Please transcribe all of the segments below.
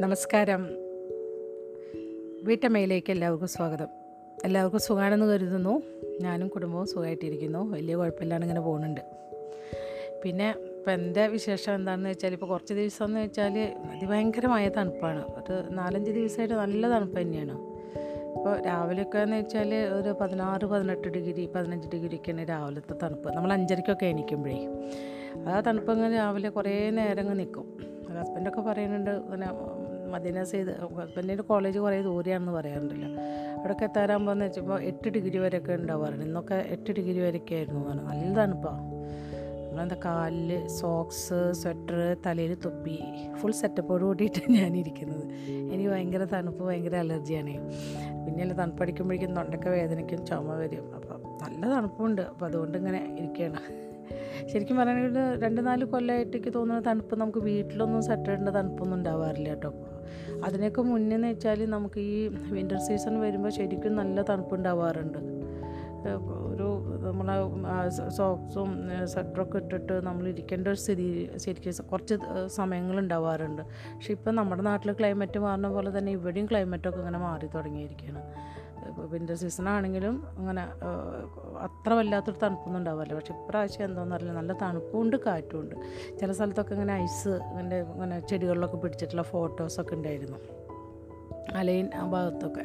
നമസ്കാരം. വീട്ടമ്മയിലേക്ക് എല്ലാവർക്കും സ്വാഗതം. എല്ലാവർക്കും സുഖമാണെന്ന് കരുതുന്നു. ഞാനും കുടുംബവും സുഖമായിട്ടിരിക്കുന്നു. വലിയ കുഴപ്പമില്ലാണ്ട് ഇങ്ങനെ പോകുന്നുണ്ട്. പിന്നെ ഇപ്പം എന്റെ വിശേഷം എന്താണെന്ന് വെച്ചാൽ ഇപ്പോൾ കുറച്ച് ദിവസം എന്ന് വെച്ചാൽ അതിഭയങ്കരമായ തണുപ്പാണ്. ഒരു നാലഞ്ച് ദിവസമായിട്ട് നല്ല തണുപ്പ് തന്നെയാണ്. ഇപ്പോൾ രാവിലെയൊക്കെ എന്ന് വെച്ചാൽ ഒരു പതിനാറ് പതിനെട്ട് ഡിഗ്രി പതിനഞ്ച് ഡിഗ്രിയൊക്കെയാണ് രാവിലത്തെ തണുപ്പ്. നമ്മൾ അഞ്ചരയ്ക്കൊക്കെ എണീക്കുമ്പോഴേ. ആ തണുപ്പ് അങ്ങനെ രാവിലെ കുറേ നേരം നിൽക്കും. ഹസ്ബൻഡൊക്കെ പറയുന്നുണ്ട് ഇങ്ങനെ മദീന സെയ്ത് ഹസ്ബൻഡിന്റെ കോളേജ് കുറേ ദൂരെയാണെന്ന് പറയാറുണ്ടല്ലോ. അവിടെയൊക്കെ എത്താറാകുമ്പോൾ എന്ന് വെച്ചപ്പോൾ എട്ട് ഡിഗ്രി വരെയൊക്കെ ഉണ്ടാവാറുണ്ട്. ഇന്നൊക്കെ എട്ട് ഡിഗ്രി വരെയൊക്കെ ആയിരുന്നു പറഞ്ഞു. നല്ല തണുപ്പാ. നമ്മളെന്താ കാലിൽ സോക്സ് സ്വെറ്റർ തലയിൽ തൊപ്പി ഫുൾ സെറ്റപ്പോട് കൂടിയിട്ടാണ് ഞാനിരിക്കുന്നത് എനിക്ക് ഭയങ്കര തണുപ്പ് ഭയങ്കര അലർജിയാണ്. പിന്നെ അല്ല തണുപ്പടിക്കുമ്പോഴേക്കും തൊണ്ടൊക്കെ വേദനയ്ക്കും ചുമ വരും. അപ്പം നല്ല തണുപ്പുണ്ട്. അപ്പോൾ അതുകൊണ്ട് ഇങ്ങനെ ഇരിക്കുകയാണ്. ശരിക്കും പറയുകയാണെങ്കിൽ രണ്ട് നാല് കൊല്ലമായിട്ട് എനിക്ക് തോന്നുന്ന തണുപ്പ് നമുക്ക് വീട്ടിലൊന്നും സെറ്ററിന്റെ തണുപ്പൊന്നും ഉണ്ടാവാറില്ല കേട്ടോ. അതിനൊക്കെ മുന്നേ എന്ന് വെച്ചാൽ നമുക്ക് ഈ വിന്റർ സീസൺ വരുമ്പോൾ ശരിക്കും നല്ല തണുപ്പ് ഉണ്ടാവാറുണ്ട്. ഒരു നമ്മളെ സോക്സും സ്വെറ്ററൊക്കെ ഇട്ടിട്ട് നമ്മൾ ഇരിക്കേണ്ട ഒരു സ്ഥിതി ശരിക്കും കുറച്ച് സമയങ്ങൾ ഉണ്ടാവാറുണ്ട്. പക്ഷെ ഇപ്പം നമ്മുടെ നാട്ടിൽ ക്ലൈമറ്റ് മാറുന്ന പോലെ തന്നെ ഇവിടെയും ക്ലൈമറ്റൊക്കെ ഇങ്ങനെ മാറി തുടങ്ങിയിരിക്കുകയാണ്. വിന്റർ സീസൺ ആണെങ്കിലും അങ്ങനെ അത്ര വല്ലാത്തൊരു തണുപ്പൊന്നും ഉണ്ടാവില്ല പക്ഷെ ഇപ്രാവശ്യം എന്താണെന്ന് അറിയില്ല. നല്ല തണുപ്പുണ്ട് കാറ്റുമുണ്ട്. ചില സ്ഥലത്തൊക്കെ ഇങ്ങനെ ഐസ് ഇങ്ങനെ ഇങ്ങനെ ചെടികളിലൊക്കെ പിടിച്ചിട്ടുള്ള ഫോട്ടോസൊക്കെ ഉണ്ടായിരുന്നു. അലൈൻ ആ ഭാഗത്തൊക്കെ.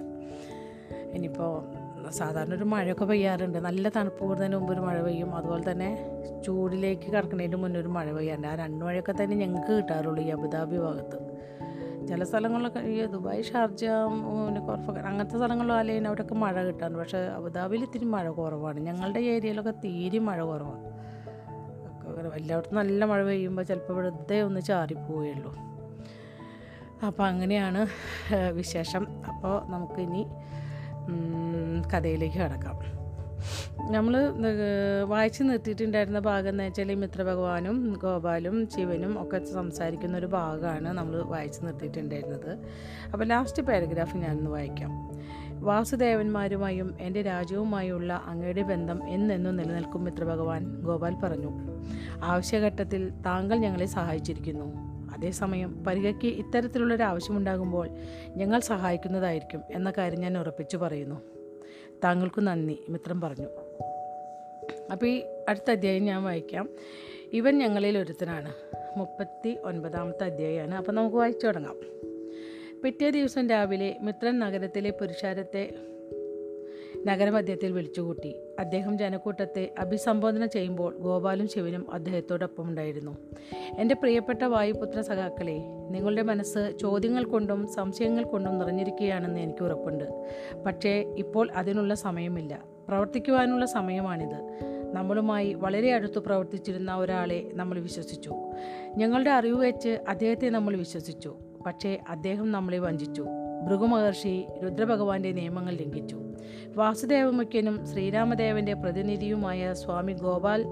ഇനിയിപ്പോൾ സാധാരണ ഒരു മഴയൊക്കെ പെയ്യാറുണ്ട്. നല്ല തണുപ്പ് കൂടുന്നതിന് മുമ്പ് ഒരു മഴ പെയ്യും. അതുപോലെ തന്നെ ചൂടിലേക്ക് കടക്കുന്നതിന് മുന്നേ ഒരു മഴ പെയ്യാറുണ്ട്. ആ രണ്ട് മഴയൊക്കെ തന്നെ ഞങ്ങൾക്ക് കിട്ടാറുള്ളൂ ഈ അബുദാബി ഭാഗത്ത്. ചില സ്ഥലങ്ങളിലൊക്കെ ഈ ദുബായ് ഷാർജ പിന്നെ കുറഫൊക്കെ അങ്ങനത്തെ സ്ഥലങ്ങളിലും അല്ലെങ്കിൽ അവിടെയൊക്കെ മഴ കിട്ടാറുണ്ട്. പക്ഷേ അബുദാബിയിൽ ഇത്തിരി മഴ കുറവാണ്. ഞങ്ങളുടെ ഏരിയയിലൊക്കെ തീരെ മഴ കുറവാണ് എല്ലായിടത്തും നല്ല മഴ പെയ്യുമ്പോൾ ചിലപ്പോൾ വെറുതെ ഒന്ന് ചാറിപ്പോവുകയുള്ളൂ അപ്പോൾ അങ്ങനെയാണ് വിശേഷം. അപ്പോൾ നമുക്കിനി കഥയിലേക്ക് കടക്കാം. നമ്മൾ വായിച്ച് നിർത്തിയിട്ടുണ്ടായിരുന്ന ഭാഗം എന്ന് വെച്ചാൽ ഈ മിത്രഭഗവാനും ഗോപാലും ശിവനും ഒക്കെ സംസാരിക്കുന്ന ഒരു ഭാഗമാണ് നമ്മൾ വായിച്ച് നിർത്തിയിട്ടുണ്ടായിരുന്നത്. അപ്പോൾ ലാസ്റ്റ് പാരഗ്രാഫ് ഞാനൊന്ന് വായിക്കാം. വാസുദേവന്മാരുമായും എന്റെ രാജ്യവുമായുള്ള അങ്ങയുടെ ബന്ധം എന്നെന്നും നിലനിൽക്കും മിത്രഭഗവാൻ ഗോപാൽ പറഞ്ഞു. ആവശ്യഘട്ടത്തിൽ താങ്കൾ ഞങ്ങളെ സഹായിച്ചിരിക്കുന്നു. അതേസമയം പരിഹയ്ക്ക് ഇത്തരത്തിലുള്ളൊരു ആവശ്യമുണ്ടാകുമ്പോൾ ഞങ്ങൾ സഹായിക്കുന്നതായിരിക്കും എന്ന കാര്യം ഞാൻ ഉറപ്പിച്ചു പറയുന്നു. താങ്കൾക്ക് നന്ദി. മിത്രം പറഞ്ഞു. അപ്പോൾ ഈ അടുത്ത അധ്യായം ഞാൻ വായിക്കാം. ഇവൻ ഞങ്ങളിൽ ഒരുത്തനാണ്. മുപ്പത്തി ഒൻപതാമത്തെ അധ്യായമാണ് അപ്പോൾ നമുക്ക് വായിച്ചു തുടങ്ങാം. പിറ്റേ ദിവസം രാവിലെ മിത്രൻ നഗരത്തിലെ പുരുഷാരത്തെ നഗരമധ്യത്തിൽ വിളിച്ചുകൂട്ടി. അദ്ദേഹം ജനക്കൂട്ടത്തെ അഭിസംബോധന ചെയ്യുമ്പോൾ ഗോപാലും ശിവനും അദ്ദേഹത്തോടൊപ്പം ഉണ്ടായിരുന്നു എന്റെ പ്രിയപ്പെട്ട വായുപുത്ര സഖാക്കളെ നിങ്ങളുടെ മനസ്സ് ചോദ്യങ്ങൾ കൊണ്ടും സംശയങ്ങൾ കൊണ്ടും നിറഞ്ഞിരിക്കുകയാണെന്ന് എനിക്ക് ഉറപ്പുണ്ട്. പക്ഷേ ഇപ്പോൾ അതിനുള്ള സമയമില്ല. പ്രവർത്തിക്കുവാനുള്ള സമയമാണിത്. നമ്മളുമായി വളരെ അടുത്ത് പ്രവർത്തിച്ചിരുന്ന ഒരാളെ നമ്മൾ വിശ്വസിച്ചു. ഞങ്ങളുടെ അറിവ് വെച്ച് അദ്ദേഹത്തെ നമ്മൾ വിശ്വസിച്ചു. പക്ഷേ അദ്ദേഹം നമ്മളെ വഞ്ചിച്ചു. ഭൃഗുമഹർഷി രുദ്രഭഗവാന്റെ നിയമങ്ങൾ ലംഘിച്ചു. വാസുദേവമുഖ്യനും ശ്രീരാമദേവന്റെ പ്രതിനിധിയുമായ സ്വാമി ഗോപാൽ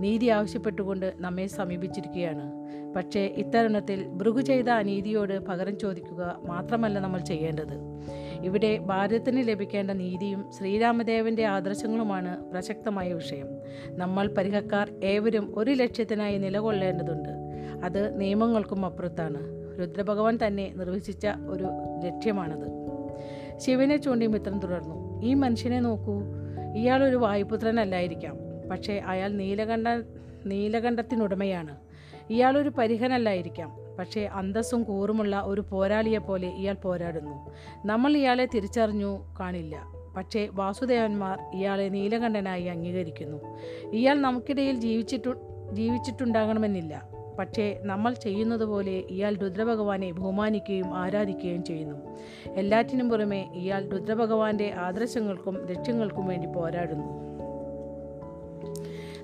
നീതി ആവശ്യപ്പെട്ടുകൊണ്ട് നമ്മെ സമീപിച്ചിരിക്കുകയാണ്. പക്ഷേ ഇത്തരുണത്തിൽ ഭൃഗു ചെയ്ത അനീതിയോട് പകരം ചോദിക്കുക മാത്രമല്ല നമ്മൾ ചെയ്യേണ്ടത്. ഇവിടെ ഭാരതത്തിന് ലഭിക്കേണ്ട നീതിയും ശ്രീരാമദേവന്റെ ആദർശങ്ങളുമാണ് പ്രസക്തമായ വിഷയം. നമ്മൾ പരിഹക്കാർ ഏവരും ഒരു ലക്ഷ്യത്തിനായി നിലകൊള്ളേണ്ടതുണ്ട്. അത് നിയമങ്ങൾക്കും അപ്പുറത്താണ്. രുദ്രഭഗവാൻ തന്നെ നിർവചിച്ച ഒരു ലക്ഷ്യമാണത്. ശിവനെ ചൂണ്ടി മിത്രം തുടർന്നു. ഈ മനുഷ്യനെ നോക്കൂ. ഇയാൾ ഒരു വായുപുത്രനല്ലായിരിക്കാം. പക്ഷേ അയാൾ നീലകണ്ഠ നീലകണ്ഠത്തിനുടമയാണ്. ഇയാളൊരു പരിഹനല്ലായിരിക്കാം. പക്ഷേ അന്തസ്സും കൂറുമുള്ള ഒരു പോരാളിയെപ്പോലെ ഇയാൾ പോരാടുന്നു. നമ്മൾ ഇയാളെ തിരിച്ചറിഞ്ഞു കാണില്ല. പക്ഷേ വാസുദേവന്മാർ ഇയാളെ നീലകണ്ഠനായി അംഗീകരിക്കുന്നു. ഇയാൾ നമുക്കിടയിൽ ജീവിച്ചിട്ടു ജീവിച്ചിട്ടുണ്ടാകണമെന്നില്ല. പക്ഷേ നമ്മൾ ചെയ്യുന്നത് പോലെ ഇയാൾ രുദ്രഭഗവാനെ ബഹുമാനിക്കുകയും ആരാധിക്കുകയും ചെയ്യുന്നു. എല്ലാറ്റിനും പുറമെ ഇയാൾ രുദ്രഭഗവാന്റെ ആദർശങ്ങൾക്കും ലക്ഷ്യങ്ങൾക്കും വേണ്ടി പോരാടുന്നു.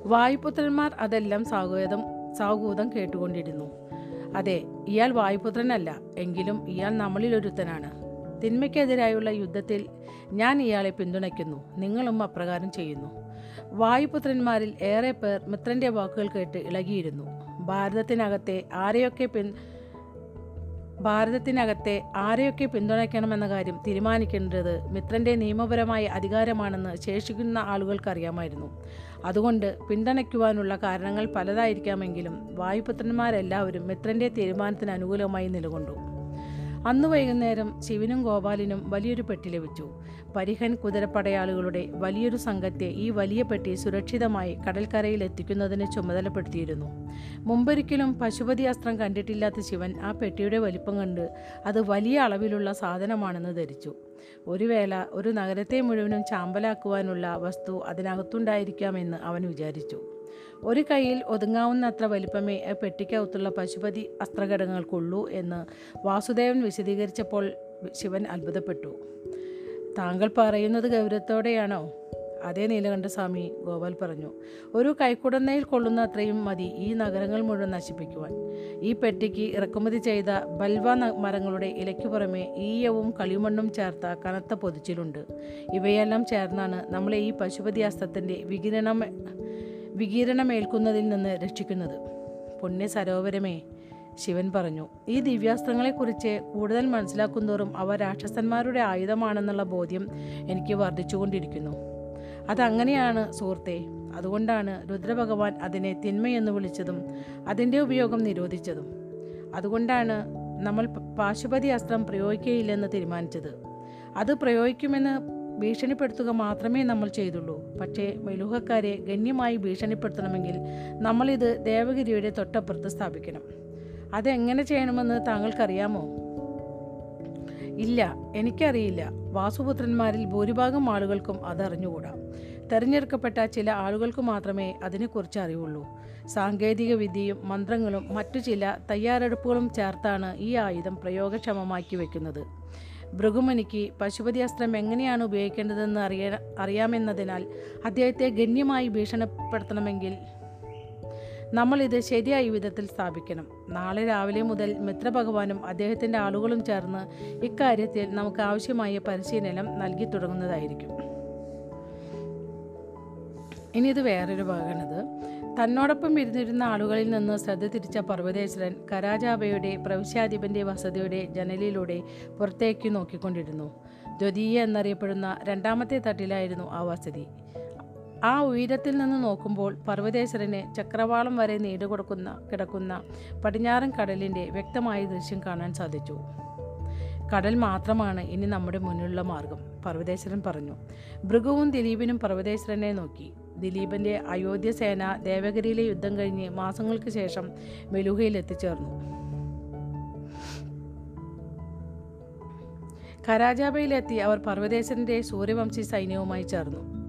വായുപുത്രന്മാർ അതെല്ലാം സാഹൂതം സാഹൂതം കേട്ടുകൊണ്ടിരുന്നു. അതെ ഇയാൾ വായുപുത്രനല്ല എങ്കിലും ഇയാൾ നമ്മളിൽ ഒരുത്തനാണ് തിന്മയ്ക്കെതിരായുള്ള യുദ്ധത്തിൽ ഞാൻ ഇയാളെ പിന്തുണയ്ക്കുന്നു നിങ്ങളും അപ്രകാരം ചെയ്യുന്നു. വായുപുത്രന്മാരിൽ ഏറെ പേർ മിത്രന്റെ വാക്കുകൾ കേട്ട് ഇളകിയിരുന്നു. ഭാരതത്തിനകത്തെ ആരെയൊക്കെ പിൻ ഭാരതത്തിനകത്തെ ആരെയൊക്കെ പിന്തുണയ്ക്കണമെന്ന കാര്യം തീരുമാനിക്കേണ്ടത് മിത്രന്റെ നിയമപരമായ അധികാരമാണെന്ന് ശേഷിക്കുന്ന ആളുകൾക്കറിയാമായിരുന്നു. അതുകൊണ്ട് പിന്തുണയ്ക്കുവാനുള്ള കാരണങ്ങൾ പലതായിരിക്കാമെങ്കിലും വായുപുത്രന്മാരെല്ലാവരും മിത്രന്റെ തീരുമാനത്തിന് അനുകൂലമായി നിലകൊണ്ടു. അന്ന് വൈകുന്നേരം ശിവനും ഗോപാലിനും വലിയൊരു പെട്ടി ലഭിച്ചു. പരിഹൻ കുതിരപ്പടയാളികളുടെ വലിയൊരു സംഘത്തെ ഈ വലിയ പെട്ടി സുരക്ഷിതമായി കടൽക്കരയിൽ എത്തിക്കുന്നതിന് ചുമതലപ്പെടുത്തിയിരുന്നു. മുമ്പൊരിക്കലും പശുപതി അസ്ത്രം കണ്ടിട്ടില്ലാത്ത ശിവൻ ആ പെട്ടിയുടെ വലിപ്പം കണ്ട് അത് വലിയ അളവിലുള്ള സാധനമാണെന്ന് ധരിച്ചു. ഒരു വേള ഒരു നഗരത്തെ മുഴുവനും ചാമ്പലാക്കുവാനുള്ള വസ്തു അതിനകത്തുണ്ടായിരിക്കാമെന്ന് അവൻ വിചാരിച്ചു. ഒരു കൈയിൽ ഒതുങ്ങാവുന്നത്ര വലിപ്പമേ പെട്ടിക്കകത്തുള്ള പശുപതി അസ്ത്രഘടകങ്ങൾക്കുള്ളൂ എന്ന് വാസുദേവൻ വിശദീകരിച്ചപ്പോൾ ശിവൻ അത്ഭുതപ്പെട്ടു. താങ്കൾ പറയുന്നത് ഗൗരവത്തോടെയാണോ? അതേ നീലകണ്ഠസ്വാമി ഗോപാൽ പറഞ്ഞു. ഒരു കൈക്കുടന്നയിൽ കൊള്ളുന്ന അത്രയും മതി ഈ നഗരങ്ങൾ മുഴുവൻ നശിപ്പിക്കുവാൻ. ഈ പെട്ടിക്ക് ഇറക്കുമതി ചെയ്ത ബൽവ മരങ്ങളുടെ ഇലയ്ക്കു പുറമെ ഈയവും കളിമണ്ണും ചേർത്ത കനത്ത പൊതിച്ചിലുണ്ട്. ഇവയെല്ലാം ചേർന്നാണ് നമ്മളെ ഈ പശുപതി അസ്ത്രത്തിന്റെ വികിരണം വികിരണമേൽക്കുന്നതിൽ നിന്ന് രക്ഷിക്കുന്നത്. പുണ്യ സരോവരമേ ശിവൻ പറഞ്ഞു. ഈ ദിവ്യാസ്ത്രങ്ങളെക്കുറിച്ച് കൂടുതൽ മനസ്സിലാക്കുന്നതോറും അവ രാക്ഷസന്മാരുടെ ആയുധമാണെന്നുള്ള ബോധ്യം എനിക്ക് വർദ്ധിച്ചുകൊണ്ടിരിക്കുന്നു. അതങ്ങനെയാണ് സുഹൃത്തെ. അതുകൊണ്ടാണ് രുദ്രഭഗവാൻ അതിനെ തിന്മയെന്ന് വിളിച്ചതും അതിന്റെ ഉപയോഗം നിരോധിച്ചതും. അതുകൊണ്ടാണ് നമ്മൾ പാശുപതി അസ്ത്രം പ്രയോഗിക്കുകയില്ലെന്ന് തീരുമാനിച്ചത്. അത് പ്രയോഗിക്കുമെന്ന് ഭീഷണിപ്പെടുത്തുക മാത്രമേ നമ്മൾ ചെയ്തുള്ളൂ. പക്ഷേ മെലുഹക്കാരെ ഗണ്യമായി ഭീഷണിപ്പെടുത്തണമെങ്കിൽ നമ്മളിത് ദേവഗിരിയുടെ തൊട്ടപ്പുറത്ത് സ്ഥാപിക്കണം. അതെങ്ങനെ ചെയ്യണമെന്ന് താങ്കൾക്കറിയാമോ? ഇല്ല എനിക്കറിയില്ല. വാസുപുത്രന്മാരിൽ ഭൂരിഭാഗം ആളുകൾക്കും അതറിഞ്ഞുകൂടാ. തെരഞ്ഞെടുക്കപ്പെട്ട ചില ആളുകൾക്ക് മാത്രമേ അതിനെക്കുറിച്ച് അറിവുള്ളൂ. സാങ്കേതിക വിദ്യയും മന്ത്രങ്ങളും മറ്റു ചില തയ്യാറെടുപ്പുകളും ചേർത്താണ് ഈ ആയുധം പ്രയോഗക്ഷമമാക്കി വയ്ക്കുന്നത് ഭൃഗുമുനിക്ക് പശുപതി അസ്ത്രം എങ്ങനെയാണ് ഉപയോഗിക്കേണ്ടതെന്ന് അറിയ അറിയാമെന്നതിനാൽ അദ്ദേഹത്തെ ഗണ്യമായി ഭീഷണിപ്പെടുത്തണമെങ്കിൽ ഇത് ശരിയായ വിധത്തിൽ സ്ഥാപിക്കണം. നാളെ രാവിലെ മുതൽ മിത്രഭഗവാനും അദ്ദേഹത്തിന്റെ ആളുകളും ചേർന്ന് ഇക്കാര്യത്തിൽ നമുക്ക് ആവശ്യമായ പരിശീലനം നൽകി തുടങ്ങുന്നതായിരിക്കും. ഇനി ഇത് വേറൊരു ഭാഗമാണിത്. തന്നോടൊപ്പം ഇരുന്നിരുന്ന ആളുകളിൽ നിന്ന് ശ്രദ്ധ തിരിച്ച പർവതേശ്വരൻ കരാജാബയുടെ പ്രവിശ്യാധിപന്റെ വസതിയുടെ ജനലിലൂടെ പുറത്തേക്ക് നോക്കിക്കൊണ്ടിരുന്നു. ദ്വിതീയ എന്നറിയപ്പെടുന്ന രണ്ടാമത്തെ തട്ടിലായിരുന്നു ആ വസതി. ആ ഉയരത്തിൽ നിന്ന് നോക്കുമ്പോൾ പർവതേശ്വരന് ചക്രവാളം വരെ നീണ്ടുകൊടുക്കുന്ന കിടക്കുന്ന പടിഞ്ഞാറൻ കടലിന്റെ വ്യക്തമായ ദൃശ്യം കാണാൻ സാധിച്ചു. കടൽ മാത്രമാണ് ഇനി നമ്മുടെ മുന്നിലുള്ള മാർഗം പർവതേശ്വരൻ പറഞ്ഞു. ഭൃഗുവും ദിലീപിനും പർവതേശ്വരനെ നോക്കി. ദിലീപിന്റെ അയോധ്യ സേന ദേവഗിരിയിലെ യുദ്ധം കഴിഞ്ഞ് മാസങ്ങൾക്ക് ശേഷം മെലുഹയിൽ എത്തിച്ചേർന്നു. കരാജാബയിലെത്തി അവർ പർവതേശ്വരന്റെ സൂര്യവംശി സൈന്യവുമായി ചേർന്നു.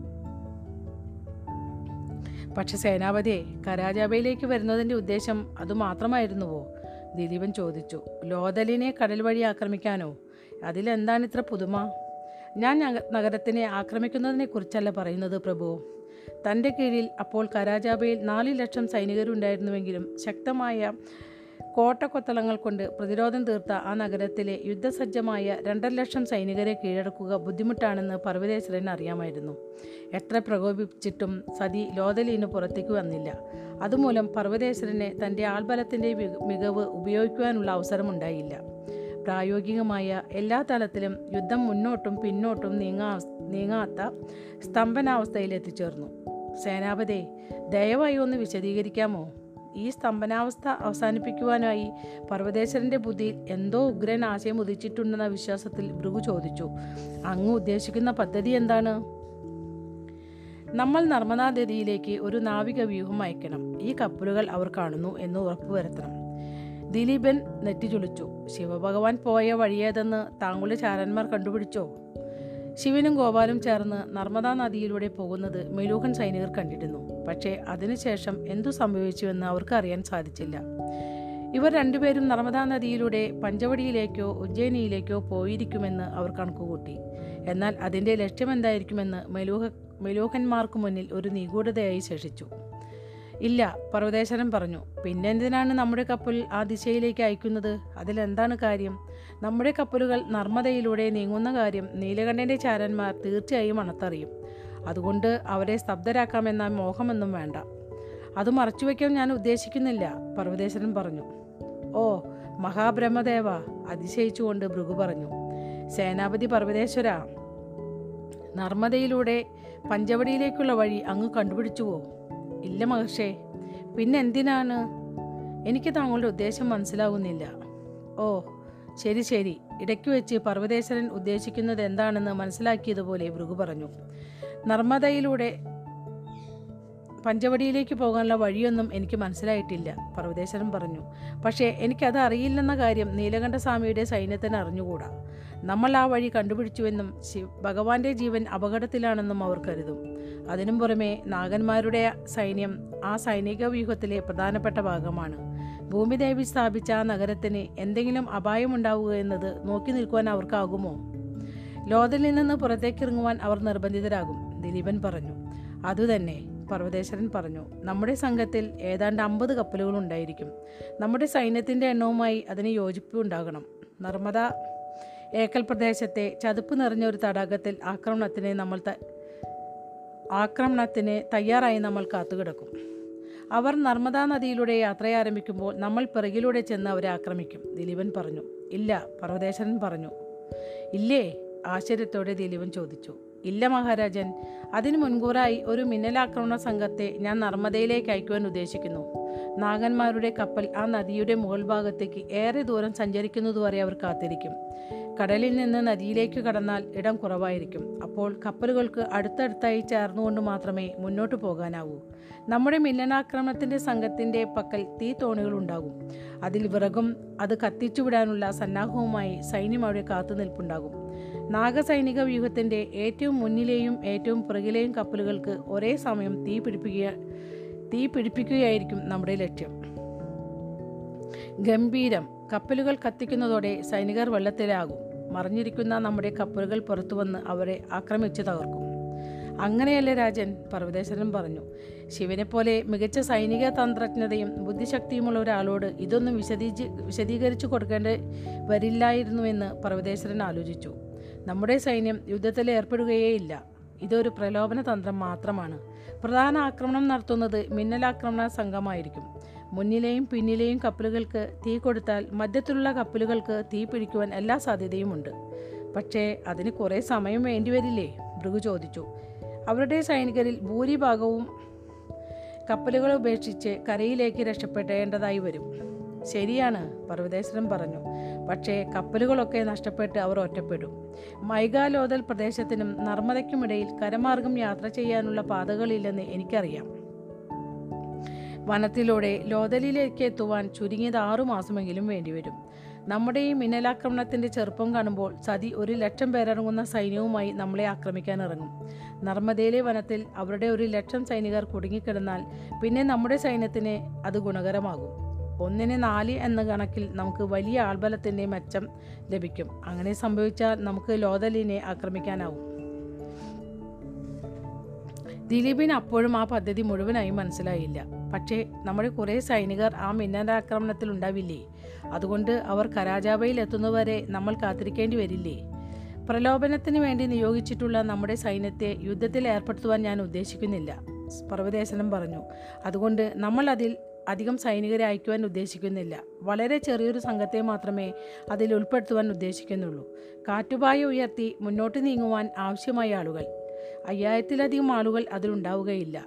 പക്ഷെ സേനാപതിയെ കരാജാബയിലേക്ക് വരുന്നതിന്റെ ഉദ്ദേശം അതുമാത്രമായിരുന്നുവോ ദിലീപൻ ചോദിച്ചു. ലോതലിനെ കടൽ വഴി ആക്രമിക്കാനോ? അതിലെന്താണ് ഇത്ര പുതുമ? ഞാൻ നഗരത്തിനെ ആക്രമിക്കുന്നതിനെക്കുറിച്ചല്ല പറയുന്നത് പ്രഭു. തന്റെ കീഴിൽ അപ്പോൾ കരാജാബയിൽ നാല് ലക്ഷം സൈനികരുണ്ടായിരുന്നുവെങ്കിലും ശക്തമായ കോട്ടക്കൊത്തളങ്ങൾ കൊണ്ട് പ്രതിരോധം തീർത്ത ആ നഗരത്തിലെ യുദ്ധസജ്ജമായ രണ്ടര ലക്ഷം സൈനികരെ കീഴടക്കുക ബുദ്ധിമുട്ടാണെന്ന് പർവതേശ്വരൻ അറിയാമായിരുന്നു. എത്ര പ്രകോപിപ്പിച്ചിട്ടും സതി ലോതലീന് പുറത്തേക്ക് വന്നില്ല. അതുമൂലം പർവതേശ്വരനെ തന്റെ ആൾബലത്തിന്റെ മികവ് ഉപയോഗിക്കുവാനുള്ള അവസരമുണ്ടായില്ല. പ്രായോഗികമായ എല്ലാ തലത്തിലും യുദ്ധം മുന്നോട്ടും പിന്നോട്ടും നീങ്ങാ നീങ്ങാത്ത സ്തംഭനാവസ്ഥയിൽ എത്തിച്ചേർന്നു സേനാപതി ദയവായി ഒന്ന് വിശദീകരിക്കാമോ? ഈ സ്തംഭനാവസ്ഥ അവസാനിപ്പിക്കുവാനായി പർവതേശ്വരന്റെ ബുദ്ധിയിൽ എന്തോ ഉഗ്രൻ ആശയം ഉദിച്ചിട്ടുണ്ടെന്ന വിശ്വാസത്തിൽ ഭൃഗു ചോദിച്ചു. അങ്ങ് ഉദ്ദേശിക്കുന്ന പദ്ധതി എന്താണ്? നമ്മൾ നർമ്മദാനദിയിലേക്ക് ഒരു നാവിക വ്യൂഹം അയക്കണം. ഈ കപ്പലുകൾ അവർ കാണുന്നു എന്ന് ഉറപ്പുവരുത്തണം. ദിലീപൻ നെറ്റിചുളിച്ചു. ശിവഭഗവാൻ പോയ വഴിയേതെന്ന് താങ്കളുടെ ചാരന്മാർ കണ്ടുപിടിച്ചോ? ശിവനും ഗോപാലും ചേർന്ന് നർമ്മദാ നദിയിലൂടെ പോകുന്നത് മെലൂഹൻ സൈനികർ കണ്ടിരുന്നു. പക്ഷേ അതിനുശേഷം എന്തു സംഭവിച്ചുവെന്ന് അവർക്ക് അറിയാൻ സാധിച്ചില്ല. ഇവർ രണ്ടുപേരും നർമ്മദാ നദിയിലൂടെ പഞ്ചവടിയിലേക്കോ ഉജ്ജയിനിയിലേക്കോ പോയിരിക്കുമെന്ന് അവർ കണക്കുകൂട്ടി. എന്നാൽ അതിന്റെ ലക്ഷ്യമെന്തായിരിക്കുമെന്ന് മെലൂഹ മെലൂഹന്മാർക്ക് മുന്നിൽ ഒരു നിഗൂഢതയായി ശേഷിച്ചു. ഇല്ല പർവതേശ്വരൻ പറഞ്ഞു. പിന്നെന്തിനാണ് നമ്മുടെ കപ്പൽ ആ ദിശയിലേക്ക് അയക്കുന്നത്? അതിലെന്താണ് കാര്യം? നമ്മുടെ കപ്പലുകൾ നർമ്മദയിലൂടെ നീങ്ങുന്ന കാര്യം നീലകണ്ഠന്റെ ചാരന്മാർ തീർച്ചയായും അണത്തറിയും. അതുകൊണ്ട് അവരെ സ്തബ്ധരാക്കാമെന്ന മോഹമൊന്നും വേണ്ട. അത് മറച്ചുവെക്കാൻ ഞാൻ ഉദ്ദേശിക്കുന്നില്ല പർവതേശ്വരൻ പറഞ്ഞു. ഓ മഹാബ്രഹ്മദേവ അതിശയിച്ചുകൊണ്ട് ഭൃഗു പറഞ്ഞു. സേനാപതി പർവതേശ്വര നർമ്മദയിലൂടെ പഞ്ചവടിയിലേക്കുള്ള വഴി അങ്ങ് കണ്ടുപിടിച്ചുവോ? ഇല്ല മഹർഷേ പിന്നെ എന്തിനാണ്? എനിക്ക് താങ്കളുടെ ഉദ്ദേശം മനസ്സിലാകുന്നില്ല ഓ ശരി ശരി. ഇടയ്ക്ക് വെച്ച് പർവതേശ്വരൻ ഉദ്ദേശിക്കുന്നത് എന്താണെന്ന് മനസ്സിലാക്കിയതുപോലെ ഭൃഗു പറഞ്ഞു. നർമ്മദയിലൂടെ പഞ്ചവടിയിലേക്ക് പോകാനുള്ള വഴിയൊന്നും എനിക്ക് മനസ്സിലായിട്ടില്ല പർവതേശ്വരൻ പറഞ്ഞു. പക്ഷേ എനിക്കത് അറിയില്ലെന്ന കാര്യം നീലകണ്ഠസ്വാമിയുടെ സൈന്യത്തിന് അറിഞ്ഞുകൂടാ. നമ്മൾ ആ വഴി കണ്ടുപിടിച്ചുവെന്നും ശിവ ഭഗവാന്റെ ജീവൻ അപകടത്തിലാണെന്നും അവർ കരുതും. അതിനും പുറമെ നാഗന്മാരുടെ സൈന്യം ആ സൈനിക വ്യൂഹത്തിലെ പ്രധാനപ്പെട്ട ഭാഗമാണ്. ഭൂമിദേവി സ്ഥാപിച്ച ആ നഗരത്തിന് എന്തെങ്കിലും അപായമുണ്ടാവുക എന്നത് നോക്കി നിൽക്കുവാൻ അവർക്കാകുമോ? ലോതലിൽ നിന്ന് പുറത്തേക്കിറങ്ങുവാൻ അവർ നിർബന്ധിതരാകും ദിലീപൻ പറഞ്ഞു. അതുതന്നെ. പർവതേശ്വരൻ പറഞ്ഞു നമ്മുടെ സംഘത്തിൽ ഏതാണ്ട് അമ്പത് കപ്പലുകൾ ഉണ്ടായിരിക്കും. നമ്മുടെ സൈന്യത്തിന്റെ എണ്ണവുമായി അതിന് യോജിപ്പ് ഉണ്ടാകണം. നർമ്മദ ഏക്കൽ പ്രദേശത്തെ ചതുപ്പ് നിറഞ്ഞ ഒരു തടാകത്തിൽ ആക്രമണത്തിന് നമ്മൾ ആക്രമണത്തിന് തയ്യാറായി നമ്മൾ കാത്തുകിടക്കും. അവർ നർമ്മദാ നദിയിലൂടെ യാത്ര ആരംഭിക്കുമ്പോൾ നമ്മൾ പിറകിലൂടെ ചെന്ന് അവരെ ആക്രമിക്കും ദിലീപൻ പറഞ്ഞു. ഇല്ല പർവതേശ്വരൻ പറഞ്ഞു. ഇല്ലേ? ആശ്ചര്യത്തോടെ ദിലീപൻ ചോദിച്ചു. ഇല്ല മഹാരാജൻ. അതിനു മുൻകൂറായി ഒരു മിന്നലാക്രമണ സംഘത്തെ ഞാൻ നർമ്മദയിലേക്ക് അയക്കുവാൻ ഉദ്ദേശിക്കുന്നു. നാഗന്മാരുടെ കപ്പൽ ആ നദിയുടെ മുകൾ ഭാഗത്തേക്ക് ഏറെ ദൂരം സഞ്ചരിക്കുന്നതുവരെ അവർ കാത്തിരിക്കും. കടലിൽ നിന്ന് നദിയിലേക്ക് കടന്നാൽ ഇടം കുറവായിരിക്കും. അപ്പോൾ കപ്പലുകൾക്ക് അടുത്തടുത്തായി ചേർന്നുകൊണ്ട് മാത്രമേ മുന്നോട്ട് പോകാനാവൂ. നമ്മുടെ മിന്നലാക്രമണത്തിന്റെ സംഘത്തിന്റെ പക്കൽ തീ തോണികൾ ഉണ്ടാകും. അതിൽ വിറകും അത് കത്തിച്ചുവിടാനുള്ള സന്നാഹവുമായി സൈന്യം അവിടെ കാത്തു നിൽപ്പുണ്ടാകും നാഗസൈനിക വ്യൂഹത്തിന്റെ ഏറ്റവും മുന്നിലെയും ഏറ്റവും പുറകിലെയും കപ്പലുകൾക്ക് ഒരേ സമയം തീ പിടിപ്പിക്കുക തീ പിടിപ്പിക്കുകയായിരിക്കും നമ്മുടെ ലക്ഷ്യം. ഗംഭീരം. കപ്പലുകൾ കത്തിക്കുന്നതോടെ സൈനികർ വെള്ളത്തിലാകും. മറിഞ്ഞിരിക്കുന്ന നമ്മുടെ കപ്പലുകൾ പുറത്തു വന്ന് അവരെ ആക്രമിച്ചു തകർക്കും. അങ്ങനെയല്ലേ രാജൻ പർവതേശ്വരൻ പറഞ്ഞു. ശിവനെ പോലെ മികച്ച സൈനിക തന്ത്രജ്ഞതയും ബുദ്ധിശക്തിയുമുള്ള ഒരാളോട് ഇതൊന്നും വിശദീ വിശദീകരിച്ചു കൊടുക്കേണ്ടി വരില്ലായിരുന്നുവെന്ന് പർവതേശ്വരൻ ആലോചിച്ചു. നമ്മുടെ സൈന്യം യുദ്ധത്തിൽ ഏർപ്പെടുകയേയില്ല. ഇതൊരു പ്രലോഭന തന്ത്രം മാത്രമാണ്. പ്രധാന ആക്രമണം നടത്തുന്നത് മിന്നലാക്രമണ സംഘമായിരിക്കും. മുന്നിലെയും പിന്നിലെയും കപ്പലുകൾക്ക് തീ കൊടുത്താൽ മധ്യത്തിലുള്ള കപ്പലുകൾക്ക് തീ പിടിക്കുവാൻ എല്ലാ സാധ്യതയുമുണ്ട്. പക്ഷേ അതിന് കുറേ സമയം വേണ്ടിവരില്ലേ ഭൃഗു ചോദിച്ചു. അവരുടെ സൈനികരിൽ ഭൂരിഭാഗവും കപ്പലുകൾ ഉപേക്ഷിച്ച് കരയിലേക്ക് രക്ഷപ്പെടേണ്ടതായി വരും. ശരിയാണ് പർവതേശ്വരൻ പറഞ്ഞു. പക്ഷേ കപ്പലുകളൊക്കെ നഷ്ടപ്പെട്ട് അവർ ഒറ്റപ്പെടും. മൈഗാലോതൽ പ്രദേശത്തിനും നർമ്മദയ്ക്കുമിടയിൽ കരമാർഗം യാത്ര ചെയ്യാനുള്ള പാതകളില്ലെന്ന് എനിക്കറിയാം. വനത്തിലൂടെ ലോതലിലേക്ക് എത്തുവാൻ ചുരുങ്ങിയത് ആറു മാസമെങ്കിലും വേണ്ടിവരും. നമ്മുടെ ഈ മിന്നലാക്രമണത്തിന്റെ ചെറുപ്പം കാണുമ്പോൾ സതി ഒരു ലക്ഷം പേരടങ്ങുന്ന സൈന്യവുമായി നമ്മളെ ആക്രമിക്കാൻ ഇറങ്ങും നർമ്മദയിലെ വനത്തിൽ അവരുടെ ഒരു ലക്ഷം സൈനികർ കുടുങ്ങിക്കിടന്നാൽ പിന്നെ നമ്മുടെ സൈന്യത്തിന് അത് ഗുണകരമാകും. ഒന്നിന് നാല് എന്ന കണക്കിൽ നമുക്ക് വലിയ ആൾബലത്തിന്റെ മെച്ചം ലഭിക്കും. അങ്ങനെ സംഭവിച്ചാൽ നമുക്ക് ലോതലിനെ ആക്രമിക്കാനാവും. ദിലീപിന് അപ്പോഴും ആ പദ്ധതി മുഴുവനായി മനസ്സിലായില്ല. പക്ഷേ നമ്മുടെ കുറേ സൈനികർ ആ മിന്നലാക്രമണത്തിൽ ഉണ്ടാവില്ലേ? അതുകൊണ്ട് അവർ കരാജാവയിൽ എത്തുന്നവരെ നമ്മൾ കാത്തിരിക്കേണ്ടി വരില്ലേ? പ്രലോഭനത്തിന് വേണ്ടി നിയോഗിച്ചിട്ടുള്ള നമ്മുടെ സൈന്യത്തെ യുദ്ധത്തിൽ ഏർപ്പെടുത്തുവാൻ ഞാൻ ഉദ്ദേശിക്കുന്നില്ല പർവതേശനം പറഞ്ഞു. അതുകൊണ്ട് നമ്മൾ അതിൽ അധികം സൈനികരെ അയക്കുവാൻ ഉദ്ദേശിക്കുന്നില്ല. വളരെ ചെറിയൊരു സംഘത്തെ മാത്രമേ അതിൽ ഉൾപ്പെടുത്തുവാൻ ഉദ്ദേശിക്കുന്നുള്ളൂ. കാറ്റുപായ ഉയർത്തി മുന്നോട്ട് നീങ്ങുവാൻ ആവശ്യമായ ആളുകൾ. അയ്യായിരത്തിലധികം ആളുകൾ അതിലുണ്ടാവുകയില്ല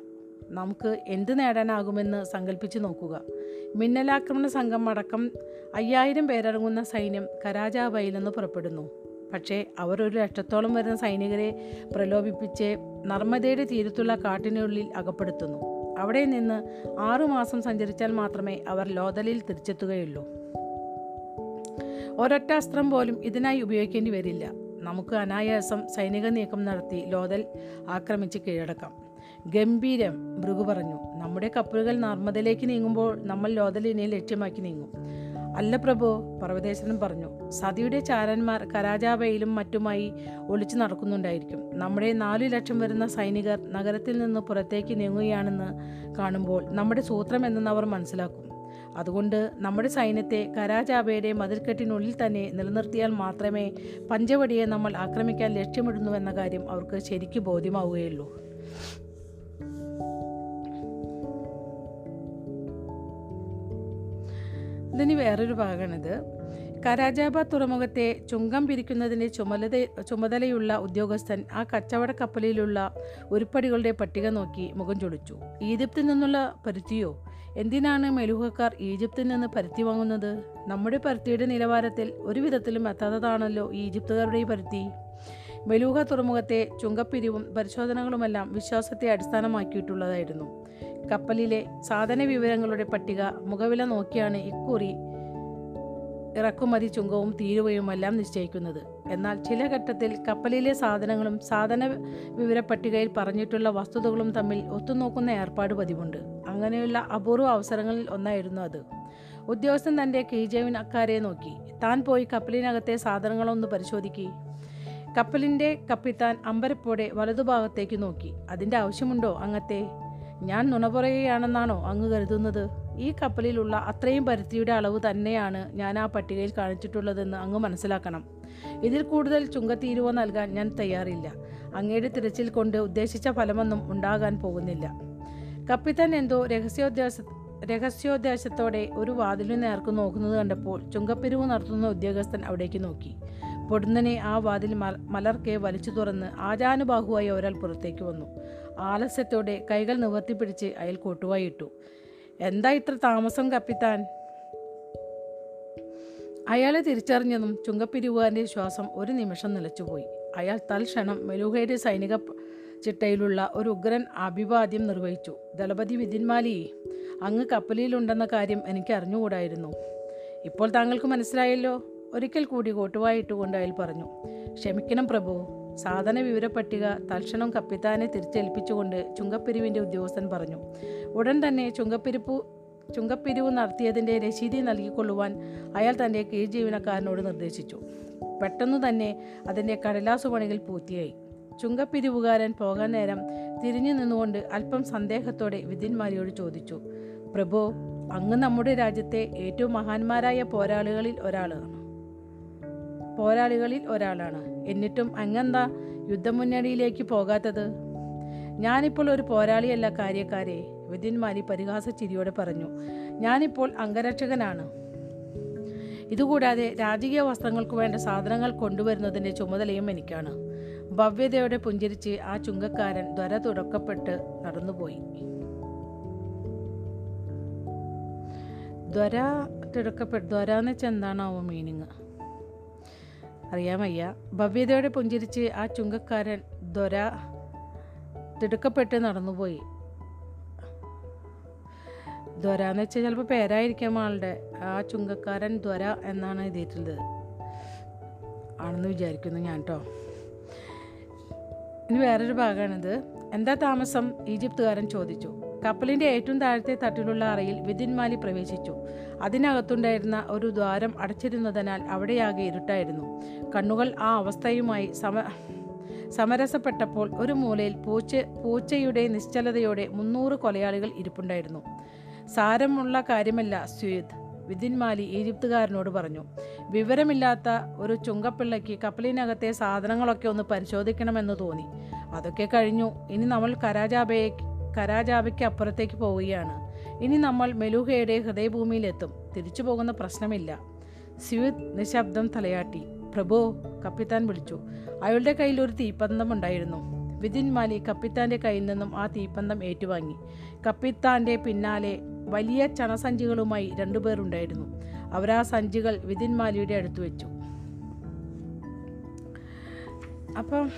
നമുക്ക് എന്ത് നേടാനാകുമെന്ന് സങ്കല്പിച്ച് നോക്കുക. മിന്നലാക്രമണ സംഘം അടക്കം അയ്യായിരം പേരടങ്ങുന്ന സൈന്യം കരാജാബയിൽ നിന്ന് പുറപ്പെടുന്നു. പക്ഷേ അവർ ഒരു ലക്ഷത്തോളം വരുന്ന സൈനികരെ പ്രലോഭിപ്പിച്ച് നർമ്മദയുടെ തീരത്തുള്ള കാട്ടിനുള്ളിൽ അകപ്പെടുത്തുന്നു. അവിടെ നിന്ന് ആറുമാസം സഞ്ചരിച്ചാൽ മാത്രമേ അവർ ലോതലിൽ തിരിച്ചെത്തുകയുള്ളൂ. ഒരൊറ്റ അസ്ത്രം പോലും ഇതിനായി ഉപയോഗിക്കേണ്ടി വരില്ല. നമുക്ക് അനായാസം സൈനിക നീക്കം നടത്തി ലോതൽ ആക്രമിച്ച് കീഴടക്കാം. ഗംഭീരം ഭൃഗു പറഞ്ഞു. നമ്മുടെ കപ്പലുകൾ നർമ്മദയിലേക്ക് നീങ്ങുമ്പോൾ നമ്മൾ ലോതലിനെ ലക്ഷ്യമാക്കി നീങ്ങും. അല്ല പ്രഭു പർവതേശ്വരൻ പറഞ്ഞു സതിയുടെ ചാരന്മാർ കരാജാബയിലും മറ്റുമായി ഒളിച്ചു നടക്കുന്നുണ്ടായിരിക്കും. നമ്മുടെ നാലു ലക്ഷം വരുന്ന സൈനികർ നഗരത്തിൽ നിന്ന് പുറത്തേക്ക് നീങ്ങുകയാണെന്ന് കാണുമ്പോൾ നമ്മുടെ സൂത്രം എന്തെന്ന് അവർ മനസ്സിലാക്കും. അതുകൊണ്ട് നമ്മുടെ സൈന്യത്തെ കരാജാബയുടെ മതിൽക്കെട്ടിനുള്ളിൽ തന്നെ നിലനിർത്തിയാൽ മാത്രമേ പഞ്ചവടിയെ നമ്മൾ ആക്രമിക്കാൻ ലക്ഷ്യമിടുന്നുവെന്ന കാര്യം അവർക്ക് ശരിക്ക് ബോധ്യമാവുകയുള്ളൂ. ഇതിന് വേറൊരു ഭാഗമാണിത്. കരാജാബ തുറമുഖത്തെ ചുങ്കം പിരിക്കുന്നതിന്റെ ചുമതല ചുമതലയുള്ള ഉദ്യോഗസ്ഥൻ ആ കച്ചവട കപ്പലിലുള്ള ഉരുപ്പടികളുടെ പട്ടിക നോക്കി മുഖം ചൊളിച്ചു. ഈജിപ്തിൽ നിന്നുള്ള പരുത്തിയോ? എന്തിനാണ് മെലുഹക്കാർ ഈജിപ്തിൽ നിന്ന് പരുത്തി വാങ്ങുന്നത്? നമ്മുടെ പരുത്തിയുടെ നിലവാരത്തിൽ ഒരു വിധത്തിലും എത്താത്തതാണല്ലോ ഈജിപ്തുകാരുടെ ഈ പരുത്തി. മെലൂഹ തുറമുഖത്തെ ചുങ്കപ്പിരിവും പരിശോധനകളുമെല്ലാം വിശ്വാസത്തെ അടിസ്ഥാനമാക്കിയിട്ടുള്ളതായിരുന്നു. കപ്പലിലെ സാധന വിവരങ്ങളുടെ പട്ടിക മുഖവില നോക്കിയാണ് ഇക്കുറി ഇറക്കുമതി ചുങ്കവും തീരുവയുമെല്ലാം നിശ്ചയിക്കുന്നത്. എന്നാൽ ചില ഘട്ടത്തിൽ കപ്പലിലെ സാധനങ്ങളും സാധന വിവര പട്ടികയിൽ പറഞ്ഞിട്ടുള്ള വസ്തുതകളും തമ്മിൽ ഒത്തുനോക്കുന്ന ഏർപ്പാട് പതിവുണ്ട്. അങ്ങനെയുള്ള അപൂർവ അവസരങ്ങളിൽ ഒന്നായിരുന്നു അത്. ഉദ്യോഗസ്ഥൻ തന്റെ കീജവിനക്കാരെ നോക്കി. താൻ പോയി കപ്പലിനകത്തെ സാധനങ്ങളൊന്ന് പരിശോധിക്കി. കപ്പലിന്റെ കപ്പിത്താൻ അമ്പരപ്പോടെ വലതുഭാഗത്തേക്ക് നോക്കി. അതിന്റെ ആവശ്യമുണ്ടോ അങ്ങത്തെ? ഞാൻ നുണ പറയുകയാണെന്നാണോ അങ്ങ് കരുതുന്നത്? ഈ കപ്പലിലുള്ള അത്രയും പരുത്തിയുടെ അളവ് തന്നെയാണ് ഞാൻ ആ പട്ടികയിൽ കാണിച്ചിട്ടുള്ളതെന്ന് അങ്ങ് മനസ്സിലാക്കണം. ഇതിൽ കൂടുതൽ ചുങ്കത്തീരുവ നൽകാൻ ഞാൻ തയ്യാറില്ല. അങ്ങയുടെ തിരച്ചിൽ കൊണ്ട് ഉദ്ദേശിച്ച ഫലമൊന്നും ഉണ്ടാകാൻ പോകുന്നില്ല. കപ്പിത്താൻ എന്തോ രഹസ്യോദ്ദേശ രഹസ്യോദ്ദേശത്തോടെ ഒരു വാതിലിന് നേർക്ക് നോക്കുന്നത് കണ്ടപ്പോൾ ചുങ്കപ്പിരിവ് നടത്തുന്ന ഉദ്യോഗസ്ഥൻ അവിടേക്ക് നോക്കി. പൊടുന്നനെ ആ വാതിൽ മല മലർക്കെ വലിച്ചു തുറന്ന് ആചാനുബാഹുവായി ഒരാൾ പുറത്തേക്ക് വന്നു. ആലസ്യത്തോടെ കൈകൾ നിവർത്തിപ്പിടിച്ച് അയാൾ കൊട്ടുവായി ഇട്ടു. എന്താ ഇത്ര താമസം കപ്പിത്താൻ? അയാളെ തിരിച്ചറിഞ്ഞതും ചുങ്കപ്പിരിവുകാരന്റെ ശ്വാസം ഒരു നിമിഷം നിലച്ചുപോയി. അയാൾ തൽക്ഷണം മെലുഹയുടെ സൈനിക ചിട്ടയിലുള്ള ഒരു ഉഗ്രൻ അഭിവാദ്യം നിർവഹിച്ചു. ദളപതി വിതിന്മാലി അങ്ങ് കപ്പലിലുണ്ടെന്ന കാര്യം എനിക്ക് അറിഞ്ഞുകൂടായിരുന്നു ഇപ്പോൾ താങ്കൾക്ക് മനസ്സിലായല്ലോ? ഒരിക്കൽ കൂടി കോട്ടുവായിട്ടുകൊണ്ട് അയാൾ പറഞ്ഞു ക്ഷമിക്കണം പ്രഭു. സാധന വിവരപ്പട്ടിക തൽക്ഷണം കപ്പിത്താനെ തിരിച്ചേൽപ്പിച്ചുകൊണ്ട് ചുങ്കപ്പിരിവിന്റെ ഉദ്യോഗസ്ഥൻ പറഞ്ഞു ഉടൻ തന്നെ ചുങ്കപ്പിരിപ്പു ചുങ്കപ്പിരിവ് നടത്തിയതിന്റെ രശീതി നൽകിക്കൊള്ളുവാൻ അയാൾ തന്റെ കീഴ് ജീവനക്കാരനോട് നിർദ്ദേശിച്ചു. പെട്ടെന്ന് തന്നെ അതിന്റെ കടലാസു പണികൾ പൂർത്തിയായി. ചുങ്കപ്പിരിവുകാരൻ പോകാൻ നേരം തിരിഞ്ഞു നിന്നുകൊണ്ട് അല്പം സന്ദേഹത്തോടെ വിധിന്മാരിയോട് ചോദിച്ചു പ്രഭു അങ്ങ് നമ്മുടെ രാജ്യത്തെ ഏറ്റവും മഹാന്മാരായ പോരാളികളിൽ ഒരാളാണ് പോരാളികളിൽ ഒരാളാണ്. എന്നിട്ടും അങ്ങെന്താ യുദ്ധമുന്നണിയിലേക്ക് പോകാത്തത്? ഞാനിപ്പോൾ ഒരു പോരാളിയല്ല കാര്യക്കാരെ മാരി പരിഹാസ ചിരിയോടെ പറഞ്ഞു. ഞാനിപ്പോൾ അംഗരക്ഷകനാണ്. ഇതുകൂടാതെ രാജകീയ വസ്ത്രങ്ങൾക്ക് വേണ്ട സാധനങ്ങൾ കൊണ്ടുവരുന്നതിന്റെ ചുമതലയും എനിക്കാണ്. ഭവ്യതയോടെ പുഞ്ചിരിച്ച് ആ ചുങ്കക്കാരൻ ദ്വര തുടക്കപ്പെട്ട് നടന്നുപോയി. ദ്വര തുടക്കപ്പെട്ട് ദ്വര എന്ന് വെച്ചാൽ എന്താണാവോ മീനിങ് അറിയാൻ വയ്യ. ഭവ്യതയോടെ പുഞ്ചിരിച്ച് ആ ചുങ്കക്കാരൻ ദ്വര തിടുക്കപ്പെട്ട് നടന്നുപോയി. ദ്വര എന്ന് വെച്ചാൽ ചിലപ്പോൾ പേരായിരിക്കാം ആളുടെ. ആ ചുങ്കക്കാരൻ ദ്വര എന്നാണ് എഴുതിയിട്ടുള്ളത്. ആണെന്ന് വിചാരിക്കുന്നു ഞാൻ കേട്ടോ ഇനി വേറൊരു ഭാഗമാണിത് എന്താ താമസം? ഈജിപ്തുകാരൻ ചോദിച്ചു. കപ്പലിന്റെ ഏറ്റവും താഴത്തെ തട്ടിലുള്ള അറയിൽ വിതിന്മാലി പ്രവേശിച്ചു. അതിനകത്തുണ്ടായിരുന്ന ഒരു ദ്വാരം അടച്ചിരുന്നതിനാൽ അവിടെയാകെ ഇരുട്ടായിരുന്നു. കണ്ണുകൾ ആ അവസ്ഥയുമായി സമ സമരസപ്പെട്ടപ്പോൾ ഒരു മൂലയിൽ പൂച്ച പൂച്ചയുടെ നിശ്ചലതയോടെ മുന്നൂറ് കൊലയാളികൾ ഇരിപ്പുണ്ടായിരുന്നു. സാരമുള്ള കാര്യമല്ല സുയിദ് വിതിന്മാലി ഈജിപ്തുകാരനോട് പറഞ്ഞു. വിവരമില്ലാത്ത ഒരു ചുങ്കപ്പിള്ളയ്ക്ക് കപ്പലിനകത്തെ സാധനങ്ങളൊക്കെ ഒന്ന് പരിശോധിക്കണമെന്ന് തോന്നി. അതൊക്കെ കഴിഞ്ഞു. ഇനി നമ്മൾ കരാജാബയെ കരാജാബയ്ക്ക് അപ്പുറത്തേക്ക് പോവുകയാണ്. ഇനി നമ്മൾ മെലൂഹയുടെ ഹൃദയഭൂമിയിലെത്തും. തിരിച്ചു പോകുന്ന പ്രശ്നമില്ല. സ്യൂദ് നിശബ്ദം തലയാട്ടി. പ്രഭോ കപ്പിത്താൻ വിളിച്ചു. അയാളുടെ കയ്യിൽ ഒരു തീപ്പന്തം ഉണ്ടായിരുന്നു. വിതിൻ മാലി കപ്പിത്താന്റെ കയ്യിൽ നിന്നും ആ തീപ്പന്തം ഏറ്റുവാങ്ങി. കപ്പിത്താന്റെ പിന്നാലെ വലിയ ചണസഞ്ചികളുമായി രണ്ടുപേരുണ്ടായിരുന്നു അവർ ആ സഞ്ചികൾ വിതിൻ മാലിയുടെ അടുത്ത് വെച്ചു. അപ്പം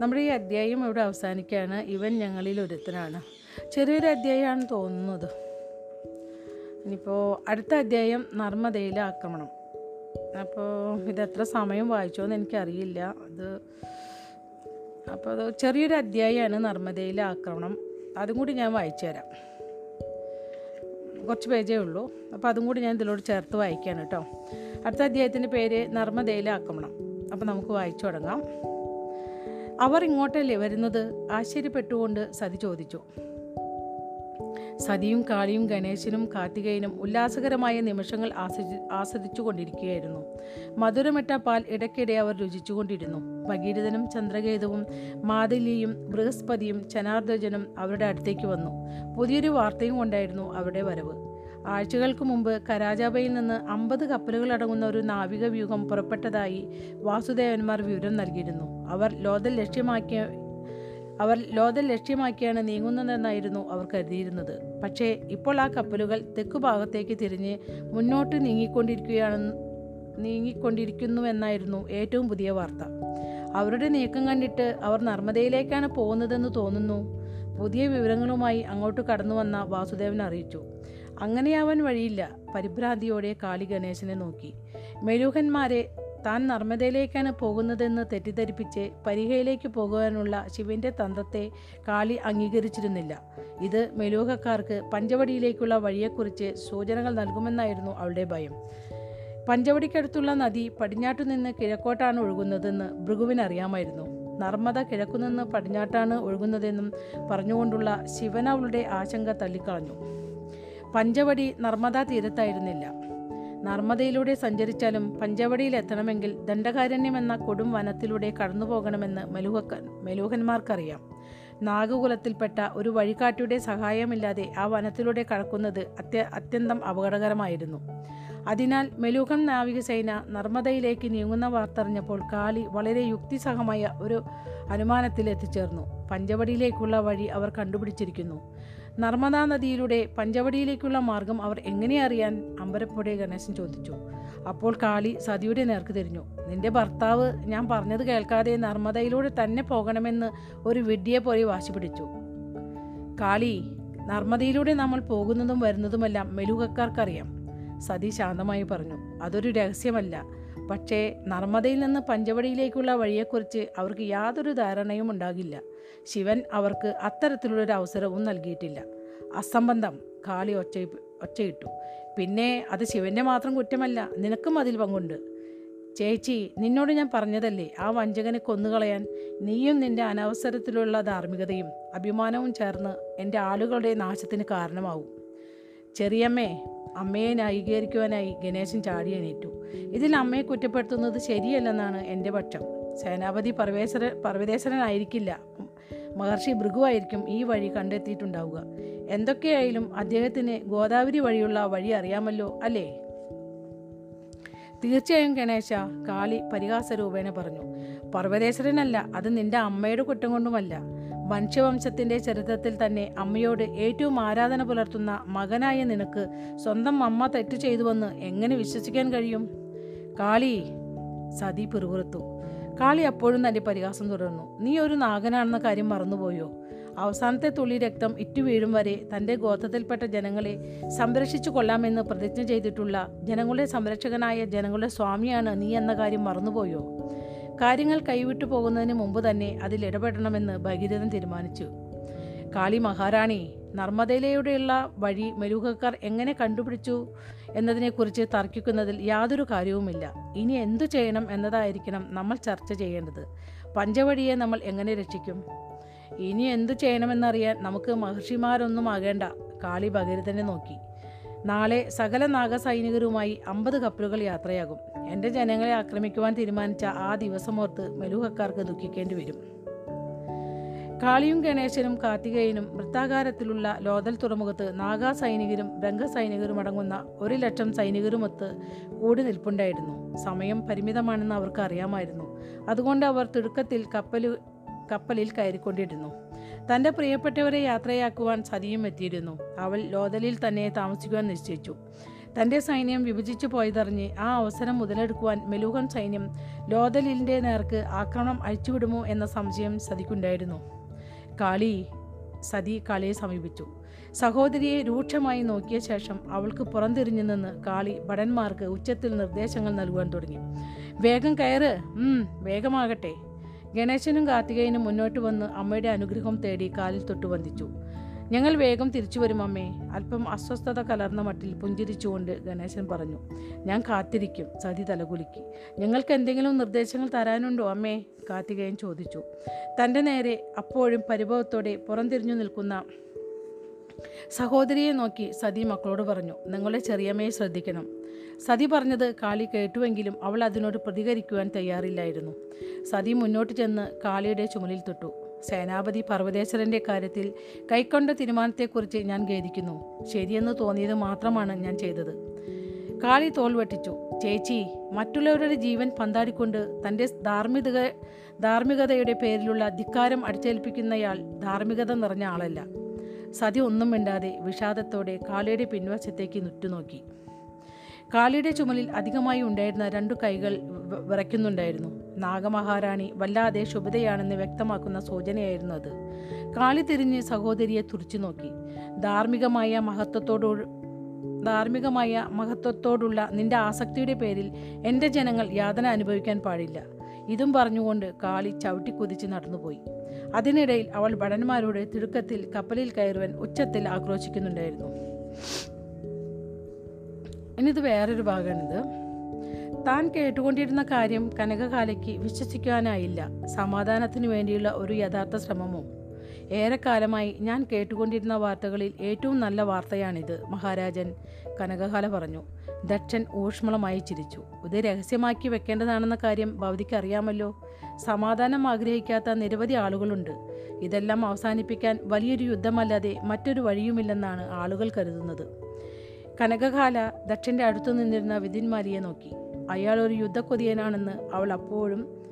നമ്മുടെ ഈ അധ്യായം ഇവിടെ അവസാനിക്കുകയാണ്. ഇവൻ ഞങ്ങളിൽ ഒരുത്തനാണ്. ചെറിയൊരു അധ്യായമാണ് തോന്നുന്നത്. ഇനിയിപ്പോൾ അടുത്ത അധ്യായം നർമ്മദയിലെ ആക്രമണം. അപ്പോൾ ഇത് എത്ര സമയം വായിച്ചോന്ന് എനിക്കറിയില്ല. അത് അപ്പോൾ അത് ചെറിയൊരു അധ്യായമാണ് നർമ്മദയിലെ ആക്രമണം. അതും കൂടി ഞാൻ വായിച്ചു തരാം. കുറച്ച് പേജേ ഉള്ളൂ. അപ്പോൾ അതും കൂടി ഞാൻ ഇതിലോട് ചേർത്ത് വായിക്കുകയാണ് കേട്ടോ. അടുത്ത അധ്യായത്തിന്റെ പേര് നർമ്മദയിലെ ആക്രമണം. അപ്പോൾ നമുക്ക് വായിച്ചു തുടങ്ങാം. അവർ ഇങ്ങോട്ടല്ലേ വരുന്നത്? ആശ്ചര്യപ്പെട്ടുകൊണ്ട് സതി ചോദിച്ചു. സതിയും കാളിയും ഗണേശനും കാർത്തികേയനും ഉല്ലാസകരമായ നിമിഷങ്ങൾ ആസ്വദി ആസ്വദിച്ചു കൊണ്ടിരിക്കുകയായിരുന്നു മധുരമിട്ട പാൽ ഇടയ്ക്കിടെ അവർ രുചിച്ചുകൊണ്ടിരുന്നു. ഭഗീരഥനും ചന്ദ്രകേതുവും മാതലിയും ബൃഹസ്പതിയും ചനാർദ്ദജനും അവരുടെ അടുത്തേക്ക് വന്നു. പുതിയൊരു വാർത്തയും കൊണ്ടായിരുന്നു അവരുടെ വരവ്. ആഴ്ചകൾക്ക് മുമ്പ് കരാജാബയിൽ നിന്ന് അമ്പത് കപ്പലുകൾ അടങ്ങുന്ന ഒരു നാവിക വ്യൂഹം പുറപ്പെട്ടതായി വാസുദേവന്മാർ വിവരം നൽകിയിരുന്നു. അവർ ലോതൽ ലക്ഷ്യമാക്കിയ അവർ ലോതൽ ലക്ഷ്യമാക്കിയാണ് നീങ്ങുന്നതെന്നായിരുന്നു അവർ കരുതിയിരുന്നത്. പക്ഷേ ഇപ്പോൾ ആ കപ്പലുകൾ തെക്കു ഭാഗത്തേക്ക് തിരിഞ്ഞ് മുന്നോട്ട് നീങ്ങിക്കൊണ്ടിരിക്കുകയാണെന്ന് നീങ്ങിക്കൊണ്ടിരിക്കുന്നുവെന്നായിരുന്നു ഏറ്റവും പുതിയ വാർത്ത. അവരുടെ നീക്കം കണ്ടിട്ട് അവർ നർമ്മദയിലേക്കാണ് പോകുന്നതെന്ന് തോന്നുന്നു. പുതിയ വിവരങ്ങളുമായി അങ്ങോട്ട് കടന്നു വന്ന വാസുദേവൻ അറിയിച്ചു. അങ്ങനെ അവൻ വഴിയില്ല. പരിഭ്രാന്തിയോടെ കാളി ഗണേശനെ നോക്കി. മെഴുകന്മാരെ താൻ നർമ്മദയിലേക്കാണ് പോകുന്നതെന്ന് തെറ്റിദ്ധരിപ്പിച്ച് പരിഹയിലേക്ക് പോകുവാനുള്ള ശിവന്റെ തന്ത്രത്തെ കാളി അംഗീകരിച്ചിരുന്നില്ല. ഇത് മെലൂഹക്കാർക്ക് പഞ്ചവടിയിലേക്കുള്ള വഴിയെക്കുറിച്ച് സൂചനകൾ നൽകുമെന്നായിരുന്നു അവളുടെ ഭയം. പഞ്ചവടിക്കടുത്തുള്ള നദി പടിഞ്ഞാട്ടു നിന്ന് കിഴക്കോട്ടാണ് ഒഴുകുന്നതെന്ന് ഭൃഗുവിന് അറിയാമായിരുന്നു നർമ്മദ കിഴക്കുനിന്ന് പടിഞ്ഞാട്ടാണ് ഒഴുകുന്നതെന്നും പറഞ്ഞുകൊണ്ടുള്ള ശിവൻ അവളുടെ ആശങ്ക തള്ളിക്കളഞ്ഞു. പഞ്ചവടി നർമ്മദാ തീരത്തായിരുന്നില്ല. നർമ്മദയിലൂടെ സഞ്ചരിച്ചാലും പഞ്ചവടിയിൽ എത്തണമെങ്കിൽ ദണ്ഡകാരണ്യം എന്ന കൊടും വനത്തിലൂടെ കടന്നു പോകണമെന്ന് മെലുഹക്ക മെലൂഹന്മാർക്കറിയാം. നാഗകുലത്തിൽപ്പെട്ട ഒരു വഴികാട്ടിയുടെ സഹായമില്ലാതെ ആ വനത്തിലൂടെ കടക്കുന്നത് അത്യ അത്യന്തം അപകടകരമായിരുന്നു. അതിനാൽ മെലൂഹൻ നാവികസേന നർമ്മദയിലേക്ക് നീങ്ങുന്ന വാർത്തറിഞ്ഞപ്പോൾ കാളി വളരെ യുക്തിസഹമായ ഒരു അനുമാനത്തിൽ എത്തിച്ചേർന്നു പഞ്ചവടിയിലേക്കുള്ള വഴി അവർ കണ്ടുപിടിച്ചിരിക്കുന്നു. നർമ്മദാ നദിയിലൂടെ പഞ്ചവടിയിലേക്കുള്ള മാർഗം അവർ എങ്ങനെ അറിയാൻ? അമ്പരപ്പോടെ ഗണേശൻ ചോദിച്ചു. അപ്പോൾ കാളി സതിയുടെ നേർക്ക് തിരിഞ്ഞു. നിന്റെ ഭർത്താവ് ഞാൻ പറഞ്ഞത് കേൾക്കാതെ നർമ്മദയിലൂടെ തന്നെ പോകണമെന്ന് ഒരു വിഡ്ഢിയെ പോലെ വാശി പിടിച്ചു. കാളി നർമ്മദയിലൂടെ നമ്മൾ പോകുന്നതും വരുന്നതുമെല്ലാം മെലുകക്കാർക്കറിയാം. സതി ശാന്തമായി പറഞ്ഞു. അതൊരു രഹസ്യമല്ല. പക്ഷേ നർമ്മദയിൽ നിന്ന് പഞ്ചവടിയിലേക്കുള്ള വഴിയെക്കുറിച്ച് അവർക്ക് യാതൊരു ധാരണയും ഉണ്ടാകില്ല. ശിവൻ അവർക്ക് അത്തരത്തിലുള്ളൊരു അവസരവും നൽകിയിട്ടില്ല. അസംബന്ധം കാളി ഒച്ച ഒച്ചയിട്ടു. പിന്നെ അത് ശിവന്റെ മാത്രം കുറ്റമല്ല നിനക്കും അതിൽ പങ്കുണ്ട്. ചേച്ചി നിന്നോട് ഞാൻ പറഞ്ഞതല്ലേ ആ വഞ്ചകനെ കൊന്നുകളയാൻ നീയും നിന്റെ അനവസരത്തിലുള്ള ധാർമ്മികതയും അഭിമാനവും ചേർന്ന് എന്റെ ആളുകളുടെ നാശത്തിന് കാരണമാവും. ചെറിയമ്മേ അമ്മയെ ന്യായീകരിക്കുവാനായി ഗണേശൻ ചാടി എണീറ്റു. ഇതിൽ അമ്മയെ കുറ്റപ്പെടുത്തുന്നത് ശരിയല്ലെന്നാണ് എന്റെ പക്ഷം. സേനാപതി പർവേശ്വര പർവതേശ്വരനായിരിക്കില്ല. മഹർഷി ഭൃഗുവായിരിക്കും ഈ വഴി കണ്ടെത്തിയിട്ടുണ്ടാവുക. എന്തൊക്കെയായാലും അദ്ദേഹത്തിന് ഗോദാവരി വഴിയുള്ള വഴി അറിയാമല്ലോ അല്ലേ? തീർച്ചയായും ഗണേശ കാളി പരിഹാസരൂപേണ പറഞ്ഞു. പർവതേശ്വരനല്ല അത് നിന്റെ അമ്മയുടെ കുറ്റം കൊണ്ടുമല്ല. മനുഷ്യവംശത്തിന്റെ ചരിത്രത്തിൽ തന്നെ അമ്മയോട് ഏറ്റവും ആരാധന പുലർത്തുന്ന മകനായ നിനക്ക് സ്വന്തം അമ്മ തെറ്റ് ചെയ്തുവെന്ന് എങ്ങനെ വിശ്വസിക്കാൻ കഴിയും? കാളി സതി പിറുപിറുത്തു. കാളി അപ്പോഴും തന്റെ പരിഹാസം തുടർന്നു. നീ ഒരു നാഗനാണെന്ന കാര്യം മറന്നുപോയോ? അവസാനത്തെ തുള്ളി രക്തം ഇറ്റു വീഴും വരെ തന്റെ ഗോത്രത്തിൽപ്പെട്ട ജനങ്ങളെ സംരക്ഷിച്ചു കൊള്ളാമെന്ന് പ്രതിജ്ഞ ചെയ്തിട്ടുള്ള ജനങ്ങളുടെ സംരക്ഷകനായ ജനങ്ങളുടെ സ്വാമിയാണ് നീ എന്ന കാര്യം മറന്നുപോയോ? കാര്യങ്ങൾ കൈവിട്ടു പോകുന്നതിന് മുമ്പ് തന്നെ അതിൽ ഇടപെടണമെന്ന് ഭഗീരഥൻ തീരുമാനിച്ചു. കാളി മഹാറാണി നർമ്മദയിലൂടെയുള്ള വഴി മെലൂഹക്കാർ എങ്ങനെ കണ്ടുപിടിച്ചു എന്നതിനെക്കുറിച്ച് തർക്കിക്കുന്നതിൽ യാതൊരു കാര്യവുമില്ല. ഇനി എന്തു ചെയ്യണം എന്നതായിരിക്കണം നമ്മൾ ചർച്ച ചെയ്യേണ്ടത്. പഞ്ചവഴിയെ നമ്മൾ എങ്ങനെ രക്ഷിക്കും? ഇനി എന്തു ചെയ്യണമെന്നറിയാൻ നമുക്ക് മഹർഷിമാരൊന്നും ആകേണ്ട. കാളി ഭഗീരഥനെ നോക്കി. നാളെ സകല നാഗസൈനികരുമായി അമ്പത് കപ്പലുകൾ യാത്രയാകും. എന്റെ ജനങ്ങളെ ആക്രമിക്കുവാൻ തീരുമാനിച്ച ആ ദിവസമോർത്ത് മെലൂഹക്കാർക്ക് ദുഃഖിക്കേണ്ടി വരും. കാളിയും ഗണേശനും കാർത്തികേയനും വൃത്താകാരത്തിലുള്ള ലോതൽ തുറമുഖത്ത് നാഗാ സൈനികരും രംഗസൈനികരും അടങ്ങുന്ന ഒരു ലക്ഷം സൈനികരുമൊത്ത് കൂടി നിൽപ്പുണ്ടായിരുന്നു. സമയം പരിമിതമാണെന്ന് അവർക്ക് അറിയാമായിരുന്നു. അതുകൊണ്ട് അവർ തിടുക്കത്തിൽ കപ്പൽ കപ്പലിൽ കയറിക്കൊണ്ടിരുന്നു. തന്റെ പ്രിയപ്പെട്ടവരെ യാത്രയാക്കുവാൻ സതിയും എത്തിയിരുന്നു. അവൾ ലോതലിൽ തന്നെ താമസിക്കുവാൻ നിശ്ചയിച്ചു. തന്റെ സൈന്യം വിഭജിച്ചു പോയതറിഞ്ഞ് ആ അവസരം മുതലെടുക്കുവാൻ മെലൂഹൻ സൈന്യം ലോതലിന്റെ നേർക്ക് ആക്രമണം അഴിച്ചുവിടുമോ എന്ന സംശയം സതിക്കുണ്ടായിരുന്നു. കാളി സതി കാളിയെ സമീപിച്ചു. സഹോദരിയെ രൂക്ഷമായി നോക്കിയ ശേഷം അവൾക്ക് പുറംതിരിഞ്ഞു നിന്ന് കാളി ഭടന്മാർക്ക് ഉച്ചത്തിൽ നിർദ്ദേശങ്ങൾ നൽകുവാൻ തുടങ്ങി. വേഗം കയറ്. വേഗമാകട്ടെ. ഗണേശനും കാർത്തികേയനും മുന്നോട്ട് വന്ന് അമ്മയുടെ അനുഗ്രഹം തേടി കാലിൽ തൊട്ട് വന്ദിച്ചു ഞങ്ങൾ വേഗം തിരിച്ചു വരും അമ്മേ. അല്പം അസ്വസ്ഥത കലർന്ന മട്ടിൽ പുഞ്ചിരിച്ചുകൊണ്ട് ഗണേശൻ പറഞ്ഞു ഞാൻ കാത്തിരിക്കും സതി തലകുലുക്കി. ഞങ്ങൾക്ക് എന്തെങ്കിലും നിർദ്ദേശങ്ങൾ തരാനുണ്ടോ അമ്മേ? കാർത്തികേയൻ ചോദിച്ചു. തന്റെ നേരെ അപ്പോഴും പരിഭവത്തോടെ പുറംതിരിഞ്ഞു നിൽക്കുന്ന സഹോദരിയെ നോക്കി സതി മക്കളോട് പറഞ്ഞു നിങ്ങളെ ചെറിയമ്മയെ ശ്രദ്ധിക്കണം. സതി പറഞ്ഞത് കാളി കേട്ടുവെങ്കിലും അവൾ അതിനോട് പ്രതികരിക്കുവാൻ തയ്യാറില്ലായിരുന്നു. സതി മുന്നോട്ട് ചെന്ന് കാളിയുടെ ചുമലിൽ തൊട്ടു. സേനാപതി പർവതേശ്വരന്റെ കാര്യത്തിൽ കൈക്കൊണ്ട തീരുമാനത്തെക്കുറിച്ച് ഞാൻ ഖേദിക്കുന്നു. ശരിയെന്ന് തോന്നിയത് മാത്രമാണ് ഞാൻ ചെയ്തത്. കാളി തോൽ വെട്ടിച്ചു. ചേച്ചി മറ്റുള്ളവരുടെ ജീവൻ പന്താടിക്കൊണ്ട് തന്റെ ധാർമ്മിക ധാർമ്മികതയുടെ പേരിലുള്ള ധിക്കാരം അടിച്ചേൽപ്പിക്കുന്നയാൾ ധാർമ്മികത നിറഞ്ഞ ആളല്ല. സതി ഒന്നും മിണ്ടാതെ വിഷാദത്തോടെ കാളിയുടെ പിൻവശത്തേക്ക് നുറ്റുനോക്കി. കാളിയുടെ ചുമലിൽ അധികമായി ഉണ്ടായിരുന്ന രണ്ടു കൈകൾ വിറയ്ക്കുന്നുണ്ടായിരുന്നു. നാഗമഹാറാണി വല്ലാതെ ശുഭതയാണെന്ന് വ്യക്തമാക്കുന്ന സൂചനയായിരുന്നു അത്. കാളി തിരിഞ്ഞ് സഹോദരിയെ തുറിച്ചു നോക്കി. ധാർമ്മികമായ മഹത്വത്തോടു ധാർമ്മികമായ മഹത്വത്തോടുള്ള നിന്റെ ആസക്തിയുടെ പേരിൽ എന്റെ ജനങ്ങൾ യാതന അനുഭവിക്കാൻ പാടില്ല. ഇതും പറഞ്ഞുകൊണ്ട് കാളി ചവിട്ടിക്കുതിച്ച് നടന്നുപോയി. അതിനിടയിൽ അവൾ ഭടന്മാരോട് തിടുക്കത്തിൽ കപ്പലിൽ കയറുവാൻ ഉച്ചത്തിൽ ആക്രോശിക്കുന്നുണ്ടായിരുന്നു. ഇനിത് വേറൊരു ഭാഗമാണിത്. താൻ കേട്ടുകൊണ്ടിരുന്ന കാര്യം കനകകാലയ്ക്ക് വിശ്വസിക്കാനായില്ല. സമാധാനത്തിനു വേണ്ടിയുള്ള ഒരു യഥാർത്ഥ ശ്രമമോ? ഏറെക്കാലമായി ഞാൻ കേട്ടുകൊണ്ടിരുന്ന വാർത്തകളിൽ ഏറ്റവും നല്ല വാർത്തയാണിത് മഹാരാജൻ കനകകാല പറഞ്ഞു. ദക്ഷൻ ഊഷ്മളമായി ചിരിച്ചു. ഇത് രഹസ്യമാക്കി വെക്കേണ്ടതാണെന്ന കാര്യം ഭവതിക്ക് അറിയാമല്ലോ. സമാധാനം ആഗ്രഹിക്കാത്ത നിരവധി ആളുകളുണ്ട്. ഇതെല്ലാം അവസാനിപ്പിക്കാൻ വലിയൊരു യുദ്ധമല്ലാതെ മറ്റൊരു വഴിയുമില്ലെന്നാണ് ആളുകൾ കരുതുന്നത്. കനകകാല ദക്ഷന്റെ അടുത്തു നിന്നിരുന്ന വിധിന്മാരിയെ നോക്കി. അയാൾ ഒരു യുദ്ധക്കൊതിയനാണെന്ന് അവൾ അപ്പോഴും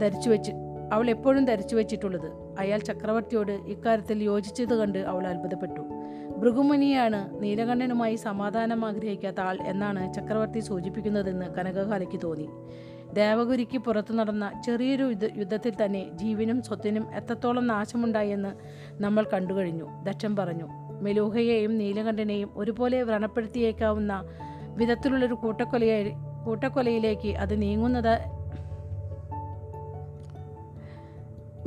ധരിച്ചു വെച്ച് അവൾ എപ്പോഴും ധരിച്ചു വെച്ചിട്ടുള്ളത്. അയാൾ ചക്രവർത്തിയോട് ഇക്കാര്യത്തിൽ യോജിച്ചത് കണ്ട് അവൾ അത്ഭുതപ്പെട്ടു. ഭൃഗുമുനിയാണ് നീലകണ്ഠനുമായി സമാധാനം ആഗ്രഹിക്കാത്ത ആൾ എന്നാണ് ചക്രവർത്തി സൂചിപ്പിക്കുന്നതെന്ന് കനകകാലയ്ക്ക് തോന്നി. ദേവഗുരിക്ക് പുറത്തു നടന്ന ചെറിയൊരു യുദ്ധ യുദ്ധത്തിൽ തന്നെ ജീവനും സ്വത്തിനും എത്രത്തോളം നാശമുണ്ടായെന്ന് നമ്മൾ കണ്ടുകഴിഞ്ഞു ദക്ഷൻ പറഞ്ഞു. മെലൂഹയെയും നീലകണ്ഠനെയും ഒരുപോലെ വ്രണപ്പെടുത്തിയേക്കാവുന്ന വിധത്തിലുള്ളൊരു കൂട്ടക്കൊലയായി കൂട്ടക്കൊലയിലേക്ക് അത് നീങ്ങുന്നത്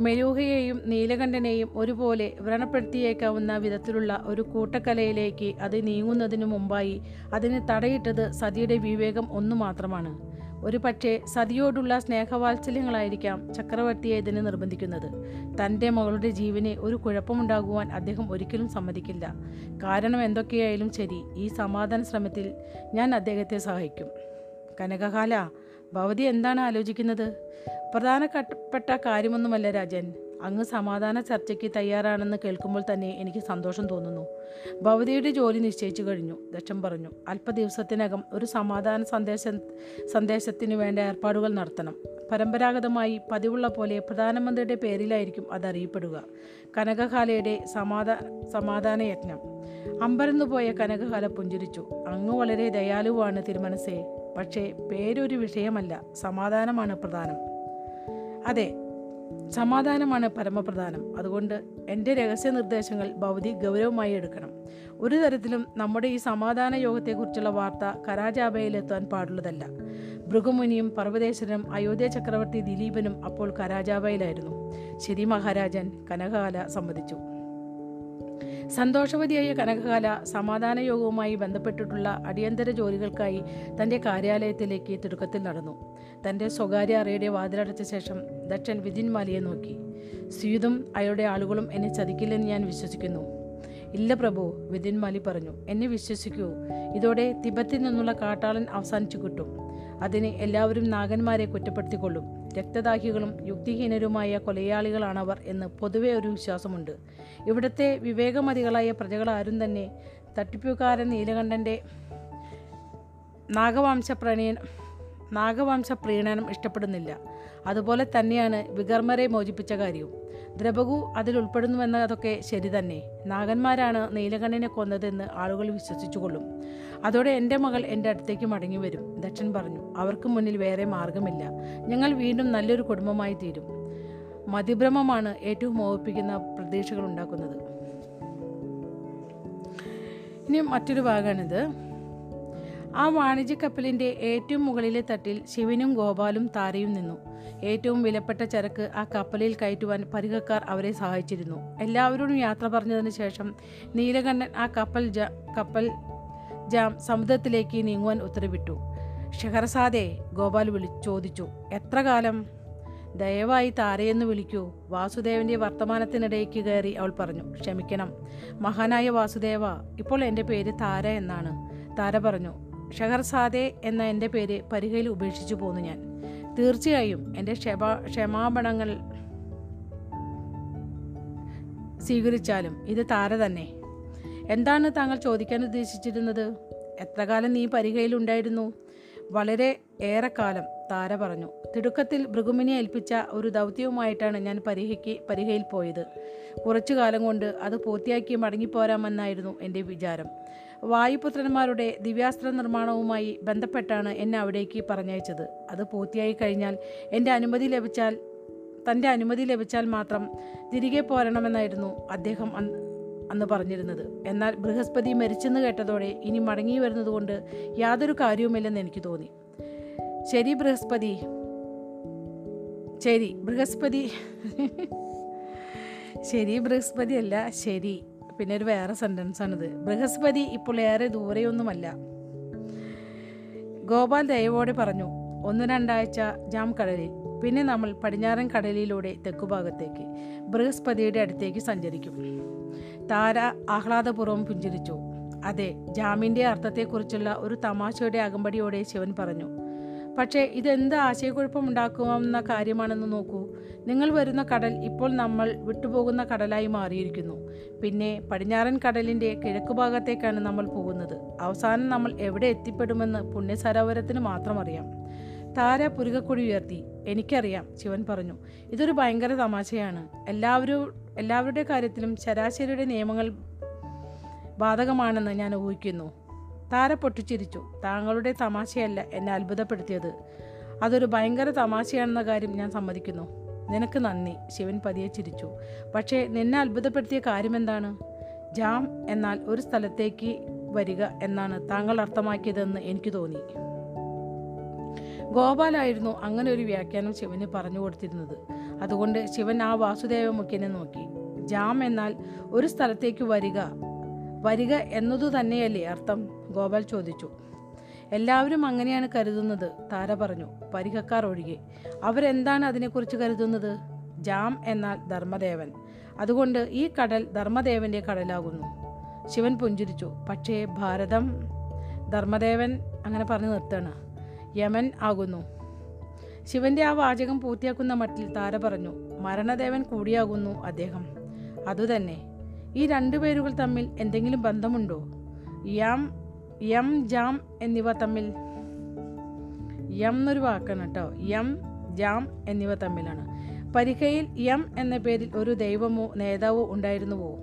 മെലൂഹയെയും നീലകണ്ഠനെയും ഒരുപോലെ വ്രണപ്പെടുത്തിയേക്കാവുന്ന വിധത്തിലുള്ള ഒരു കൂട്ടക്കലയിലേക്ക് അത് നീങ്ങുന്നതിനു മുമ്പായി അതിന് തടയിട്ടത് സതിയുടെ വിവേകം ഒന്നു മാത്രമാണ്. ഒരു പക്ഷേ സതിയോടുള്ള സ്നേഹവാത്സല്യങ്ങളായിരിക്കാം ചക്രവർത്തിയെ ഇതിന് നിർബന്ധിക്കുന്നത്. തന്റെ മകളുടെ ജീവന് ഒരു കുഴപ്പമുണ്ടാകുവാൻ അദ്ദേഹം ഒരിക്കലും സമ്മതിക്കില്ല. കാരണം എന്തൊക്കെയായാലും ശരി ഈ സമാധാന ശ്രമത്തിൽ ഞാൻ അദ്ദേഹത്തെ സഹായിക്കും. കനകകാല ഭവതി എന്താണ് ആലോചിക്കുന്നത്? പ്രധാനപ്പെട്ട കാര്യമൊന്നുമല്ല രാജൻ. അങ്ങ് സമാധാന ചർച്ചയ്ക്ക് തയ്യാറാണെന്ന് കേൾക്കുമ്പോൾ തന്നെ എനിക്ക് സന്തോഷം തോന്നുന്നു. ഭവതിയുടെ ജോലി നിശ്ചയിച്ചു കഴിഞ്ഞു ദക്ഷം പറഞ്ഞു. അല്പ ദിവസത്തിനകം ഒരു സമാധാന സന്ദേശ സന്ദേശത്തിനു വേണ്ട ഏർപ്പാടുകൾ നടത്തണം. പരമ്പരാഗതമായി പതിവുള്ള പോലെ പ്രധാനമന്ത്രിയുടെ പേരിലായിരിക്കും അത് അറിയപ്പെടുക കനകകാലയുടെ സമാധാ സമാധാന യജ്ഞം അമ്പരന്നുപോയ കനകഹാല പുഞ്ചിരിച്ചു. അങ്ങ് വളരെ ദയാലുവാണ് തിരുമനസേ. പക്ഷേ പേരൊരു വിഷയമല്ല സമാധാനമാണ് പ്രധാനം. അതെ സമാധാനമാണ് പരമപ്രധാനം. അതുകൊണ്ട് എന്റെ രഹസ്യ നിർദ്ദേശങ്ങൾ ഭൗതി ഗൗരവമായി എടുക്കണം. ഒരു തരത്തിലും നമ്മുടെ ഈ സമാധാന യോഗത്തെക്കുറിച്ചുള്ള വാർത്ത കരാജാബയിലെത്താൻ പാടുള്ളതല്ല. ഭൃഗുമുനിയും പർവതേശ്വരനും അയോധ്യ ചക്രവർത്തി ദിലീപനും അപ്പോൾ കരാജാബയിലായിരുന്നു ശരി മഹാരാജൻ കനകാല സമ്മതിച്ചു. സന്തോഷവതിയായ കനകകാല സമാധാന യോഗവുമായി ബന്ധപ്പെട്ടിട്ടുള്ള അടിയന്തര ജോലികൾക്കായി തന്റെ കാര്യാലയത്തിലേക്ക് തിടുക്കത്തിൽ നടന്നു. തന്റെ സ്വകാര്യ അറയുടെ വാതിലടച്ച ശേഷം ദക്ഷൻ വിധിന്മാലിയെ നോക്കി. സ്യൂതും അയാളുടെ ആളുകളും എന്നെ ചതിക്കില്ലെന്ന് ഞാൻ വിശ്വസിക്കുന്നു. ഇല്ല പ്രഭു വിധിന്മാലി പറഞ്ഞു. എന്നെ വിശ്വസിക്കൂ. ഇതോടെ തിബത്തിൽ നിന്നുള്ള കാട്ടാളൻ അവസാനിച്ചു കിട്ടും. അതിന് എല്ലാവരും നാഗന്മാരെ കുറ്റപ്പെടുത്തിക്കൊള്ളും. രക്തദാഹികളും യുക്തിഹീനരുമായ കൊലയാളികളാണവർ എന്ന് പൊതുവെ ഒരു വിശ്വാസമുണ്ട്. ഇവിടുത്തെ വിവേകമതികളായ പ്രജകളാരും തന്നെ തട്ടിപ്പുകാരൻ നീലകണ്ഠന്റെ നാഗവംശ പ്രണയൻ നാഗവംശ പ്രീണനം ഇഷ്ടപ്പെടുന്നില്ല. അതുപോലെ തന്നെയാണ് വികർമ്മരെ മോചിപ്പിച്ച കാര്യവും. അതിൽ ഉൾപ്പെടുന്നുവെന്നതൊക്കെ ശരി തന്നെ. നാഗന്മാരാണ് നീലകണ്ഠനെ കൊന്നതെന്ന് ആളുകൾ വിശ്വസിച്ചുകൊള്ളും. അതോടെ എന്റെ മകൾ എന്റെ അടുത്തേക്ക് മടങ്ങി വരും ദക്ഷൻ പറഞ്ഞു. അവർക്ക് മുന്നിൽ വേറെ മാർഗമില്ല. ഞങ്ങൾ വീണ്ടും നല്ലൊരു കുടുംബമായി തീരും. മതിഭ്രമമാണ് ഏറ്റവും മോഹിപ്പിക്കുന്ന പ്രതീക്ഷകൾ ഉണ്ടാക്കുന്നത്. ഇനി മറ്റൊരു ഭാഗമാണിത്. ആ വാണിജ്യ കപ്പലിന്റെ ഏറ്റവും മുകളിലെ തട്ടിൽ ശിവനും ഗോപാലും താരയും നിന്നു. ഏറ്റവും വിലപ്പെട്ട ചരക്ക് ആ കപ്പലിൽ കയറ്റുവാൻ പരിഹക്കാർ അവരെ സഹായിച്ചിരുന്നു. എല്ലാവരോടും യാത്ര പറഞ്ഞതിന് ശേഷം നീലകണ്ഠൻ ആ കപ്പൽ ജ കപ്പൽ ജാം സമുദ്രത്തിലേക്ക് നീങ്ങുവാൻ ഉത്തരവിട്ടു. ഷെഹർസാദെ ഗോപാൽ വിളി ചോദിച്ചു എത്ര കാലം? ദയവായി താരയെന്ന് വിളിക്കൂ. വാസുദേവന്റെ വർത്തമാനത്തിനിടയ്ക്ക് കയറി അവൾ പറഞ്ഞു ക്ഷമിക്കണം. മഹാനായ വാസുദേവ ഇപ്പോൾ എന്റെ പേര് താര എന്നാണ്. താര പറഞ്ഞു ഷഹർസാദെ എന്ന എന്റെ പേര് പരിഹയിൽ ഉപേക്ഷിച്ചു പോന്നു ഞാൻ. തീർച്ചയായും എന്റെ ക്ഷമ ക്ഷമാപണങ്ങൾ സ്വീകരിച്ചാലും ഇത് താര തന്നെ. എന്താണ് താങ്കൾ ചോദിക്കാൻ ഉദ്ദേശിച്ചിരുന്നത്? എത്ര കാലം നീ പരിഹയിലുണ്ടായിരുന്നു വളരെ ഏറെക്കാലം താര പറഞ്ഞു. തിടുക്കത്തിൽ ഭൃഗുമിനെ ഏൽപ്പിച്ച ഒരു ദൗത്യവുമായിട്ടാണ് ഞാൻ പരിഹയ്ക്ക് പരിഹയിൽ പോയത്. കുറച്ചു കാലം കൊണ്ട് അത് പൂർത്തിയാക്കി മടങ്ങിപ്പോരാമെന്നായിരുന്നു എന്റെ വിചാരം. വായുപുത്രന്മാരുടെ ദിവ്യാസ്ത്ര നിർമ്മാണവുമായി ബന്ധപ്പെട്ടാണ് എന്നെ അവിടേക്ക് പറഞ്ഞയച്ചത്. അത് പൂർത്തിയായി കഴിഞ്ഞാൽ എന്റെ അനുമതി ലഭിച്ചാൽ തന്റെ അനുമതി ലഭിച്ചാൽ മാത്രം തിരികെ പോരണമെന്നായിരുന്നു അദ്ദേഹം അന്ന് പറഞ്ഞിരുന്നത്. എന്നാൽ ബൃഹസ്പതി മരിച്ചെന്ന് കേട്ടതോടെ ഇനി മടങ്ങി വരുന്നതുകൊണ്ട് യാതൊരു കാര്യവുമില്ലെന്ന് എനിക്ക് തോന്നി. ശരി ബൃഹസ്പതി. ശരി ബൃഹസ്പതി. ശരി ബൃഹസ്പതി അല്ല ശരി. പിന്നെ ഒരു വേറെ സെന്റൻസ് ആണിത്. ബൃഹസ്പതി ഇപ്പോൾ ഏറെ ദൂരെയൊന്നുമല്ല. ഗോപാൽ ദയവോടെ പറഞ്ഞു ഒന്ന് രണ്ടാഴ്ച ജാം കടലിൽ. പിന്നെ നമ്മൾ പടിഞ്ഞാറൻ കടലിലൂടെ തെക്കുഭാഗത്തേക്ക്. ബൃഹസ്പതിയുടെ അടുത്തേക്ക് സഞ്ചരിക്കും. താര ആഹ്ലാദപൂർവം പുഞ്ചിരിച്ചു. അതെ ജാമിന്റെ അർത്ഥത്തെക്കുറിച്ചുള്ള ഒരു തമാശയുടെ അകമ്പടിയോടെ ശിവൻ പറഞ്ഞു. പക്ഷേ ഇതെന്ത് ആശയക്കുഴപ്പമുണ്ടാക്കുമെന്ന കാര്യമാണെന്ന് നോക്കൂ. നിങ്ങൾ വരുന്ന കടൽ ഇപ്പോൾ നമ്മൾ വിട്ടുപോകുന്ന കടലായി മാറിയിരിക്കുന്നു. പിന്നെ പടിഞ്ഞാറൻ കടലിന്റെ കിഴക്കുഭാഗത്തേക്കാണ് നമ്മൾ പോകുന്നത്. അവസാനം നമ്മൾ എവിടെ എത്തിപ്പെടുമെന്ന് പുണ്യസരോവരത്തിന് മാത്രം അറിയാം. താര പുരുകക്കൊടി ഉയർത്തി. എനിക്കറിയാം ശിവൻ പറഞ്ഞു. ഇതൊരു ഭയങ്കര തമാശയാണ്. എല്ലാവരും എല്ലാവരുടെ കാര്യത്തിലും ശരാശരിയുടെ നിയമങ്ങൾ ബാധകമാണെന്ന് ഞാൻ ഊഹിക്കുന്നു. താര പൊട്ടിച്ചിരിച്ചു. താങ്കളുടെ തമാശയല്ല എന്നെ അത്ഭുതപ്പെടുത്തിയത്. അതൊരു ഭയങ്കര തമാശയാണെന്ന കാര്യം ഞാൻ സമ്മതിക്കുന്നു. നിനക്ക് നന്ദി. ശിവൻ പതിയെ ചിരിച്ചു. പക്ഷേ നിന്നെ അത്ഭുതപ്പെടുത്തിയ കാര്യമെന്താണ്? ജാം എന്നാൽ ഒരു സ്ഥലത്തേക്ക് വരിക എന്നാണ് താങ്കൾ അർത്ഥമാക്കിയതെന്ന് എനിക്ക് തോന്നി. ഗോപാലായിരുന്നു അങ്ങനെ ഒരു വ്യാഖ്യാനം ശിവന് പറഞ്ഞു കൊടുത്തിരുന്നത്. അതുകൊണ്ട് ശിവൻ ആ വാസുദേവ മുഖ്യനെ നോക്കി. ജാം എന്നാൽ ഒരു സ്ഥലത്തേക്ക് വരിക. വരിക എന്നതു തന്നെയല്ലേ അർത്ഥം? ഗോപാൽ ചോദിച്ചു. എല്ലാവരും അങ്ങനെയാണ് കരുതുന്നത് താര പറഞ്ഞു. പരിഹക്കാർ ഒഴികെ. അവരെന്താണ് അതിനെക്കുറിച്ച് കരുതുന്നത്? ജാം എന്നാൽ ധർമ്മദേവൻ. അതുകൊണ്ട് ഈ കടൽ ധർമ്മദേവന്റെ കടലാകുന്നു. ശിവൻ പുഞ്ചിരിച്ചു. പക്ഷേ ഭാരതം ധർമ്മദേവൻ അങ്ങനെ പറഞ്ഞു നിർത്തണ്. യമൻ ആകുന്നു. ശിവന്റെ ആ വാചകം പൂർത്തിയാക്കുന്ന മട്ടിൽ താര പറഞ്ഞു മരണദേവൻ കൂടിയാകുന്നു അദ്ദേഹം. അതുതന്നെ. ഈ രണ്ടു പേരുകൾ തമ്മിൽ എന്തെങ്കിലും ബന്ധമുണ്ടോ? യം യം ജാം എന്നിവ തമ്മിൽ യം എന്നൊരു വാക്കാണ് കേട്ടോ യം ജാം എന്നിവ തമ്മിലാണ്. പരിഹയിൽ യം എന്ന പേരിൽ ഒരു ദൈവമോ നേതാവോ ഉണ്ടായിരുന്നുവോ?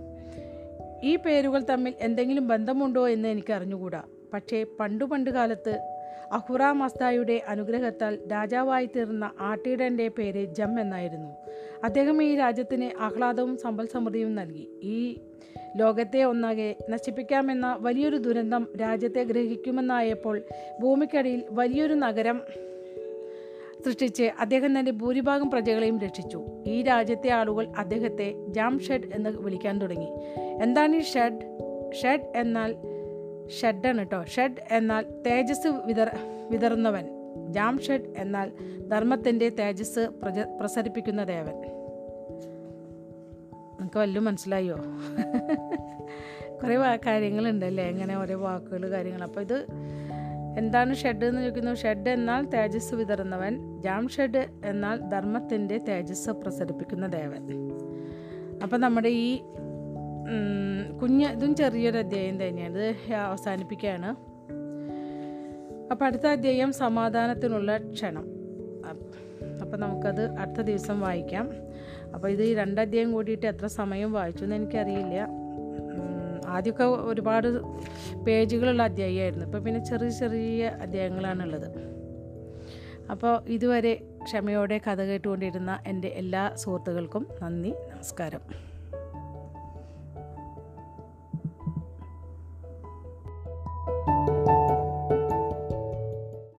ഈ പേരുകൾ തമ്മിൽ എന്തെങ്കിലും ബന്ധമുണ്ടോ എന്ന് എനിക്ക് അറിഞ്ഞുകൂടാ. പക്ഷേ പണ്ടു പണ്ട് കാലത്ത് അഹുറ മസ്തായുടെ അനുഗ്രഹത്താൽ രാജാവായി തീർന്ന ആട്ടിടന്റെ പേര് ജം എന്നായിരുന്നു. അദ്ദേഹം ഈ രാജ്യത്തിന് ആഹ്ലാദവും സമ്പൽ സമൃദ്ധിയും നൽകി. ഈ ലോകത്തെ ഒന്നാകെ നശിപ്പിക്കാമെന്ന വലിയൊരു ദുരന്തം രാജ്യത്തെ ഗ്രഹിക്കുമെന്നായപ്പോൾ ഭൂമിക്കടിയിൽ വലിയൊരു നഗരം സൃഷ്ടിച്ച് അദ്ദേഹം തന്റെ ഭൂരിഭാഗം പ്രജകളെയും രക്ഷിച്ചു. ഈ രാജ്യത്തെ ആളുകൾ അദ്ദേഹത്തെ ജാം ഷെഡ് എന്ന് വിളിക്കാൻ തുടങ്ങി. എന്താണ് ഈ ഷെഡ്? ഷെഡ് എന്നാൽ ഷെഡാണ് കേട്ടോ ഷെഡ് എന്നാൽ തേജസ് വിതർ വിതറുന്നവൻ. ജാം ഷെഡ് എന്നാൽ ധർമ്മത്തിന്റെ തേജസ് പ്രജ പ്രസരിപ്പിക്കുന്ന ദേവൻ. നിങ്ങൾക്ക് വല്ലതും മനസ്സിലായോ? കുറേ കാര്യങ്ങളുണ്ട് കാര്യങ്ങളുണ്ടല്ലേ? എങ്ങനെ ഓരോ വാക്കുകൾ കാര്യങ്ങൾ അപ്പോൾ ഇത് എന്താണ് ഷെഡ് എന്ന് ചോദിക്കുന്നു? ഷെഡ് എന്നാൽ തേജസ് വിതറുന്നവൻ. ജാം ഷെഡ് എന്നാൽ ധർമ്മത്തിന്റെ തേജസ് പ്രസരിപ്പിക്കുന്ന ദേവൻ. അപ്പം നമ്മുടെ ഈ കുഞ്ഞ് ഇതും ചെറിയൊരു അധ്യായം തന്നെയാണ്. ഇത് അവസാനിപ്പിക്കുകയാണ്. അപ്പം അടുത്ത അധ്യായം സമാധാനത്തിനുള്ള ക്ഷണം. അപ്പം നമുക്കത് അടുത്ത ദിവസം വായിക്കാം. അപ്പോൾ ഇത് ഈ രണ്ടധ്യായം കൂടിയിട്ട് എത്ര സമയം വായിച്ചു എന്ന് എനിക്കറിയില്ല. ആദ്യമൊക്കെ ഒരുപാട് പേജുകളുള്ള അധ്യായമായിരുന്നു. ഇപ്പോൾ പിന്നെ ചെറിയ ചെറിയ അധ്യായങ്ങളാണുള്ളത്. അപ്പോൾ ഇതുവരെ ക്ഷമയോടെ കഥ കേട്ടുകൊണ്ടിരുന്ന എന്റെ എല്ലാ സുഹൃത്തുക്കൾക്കും നന്ദി നമസ്കാരം.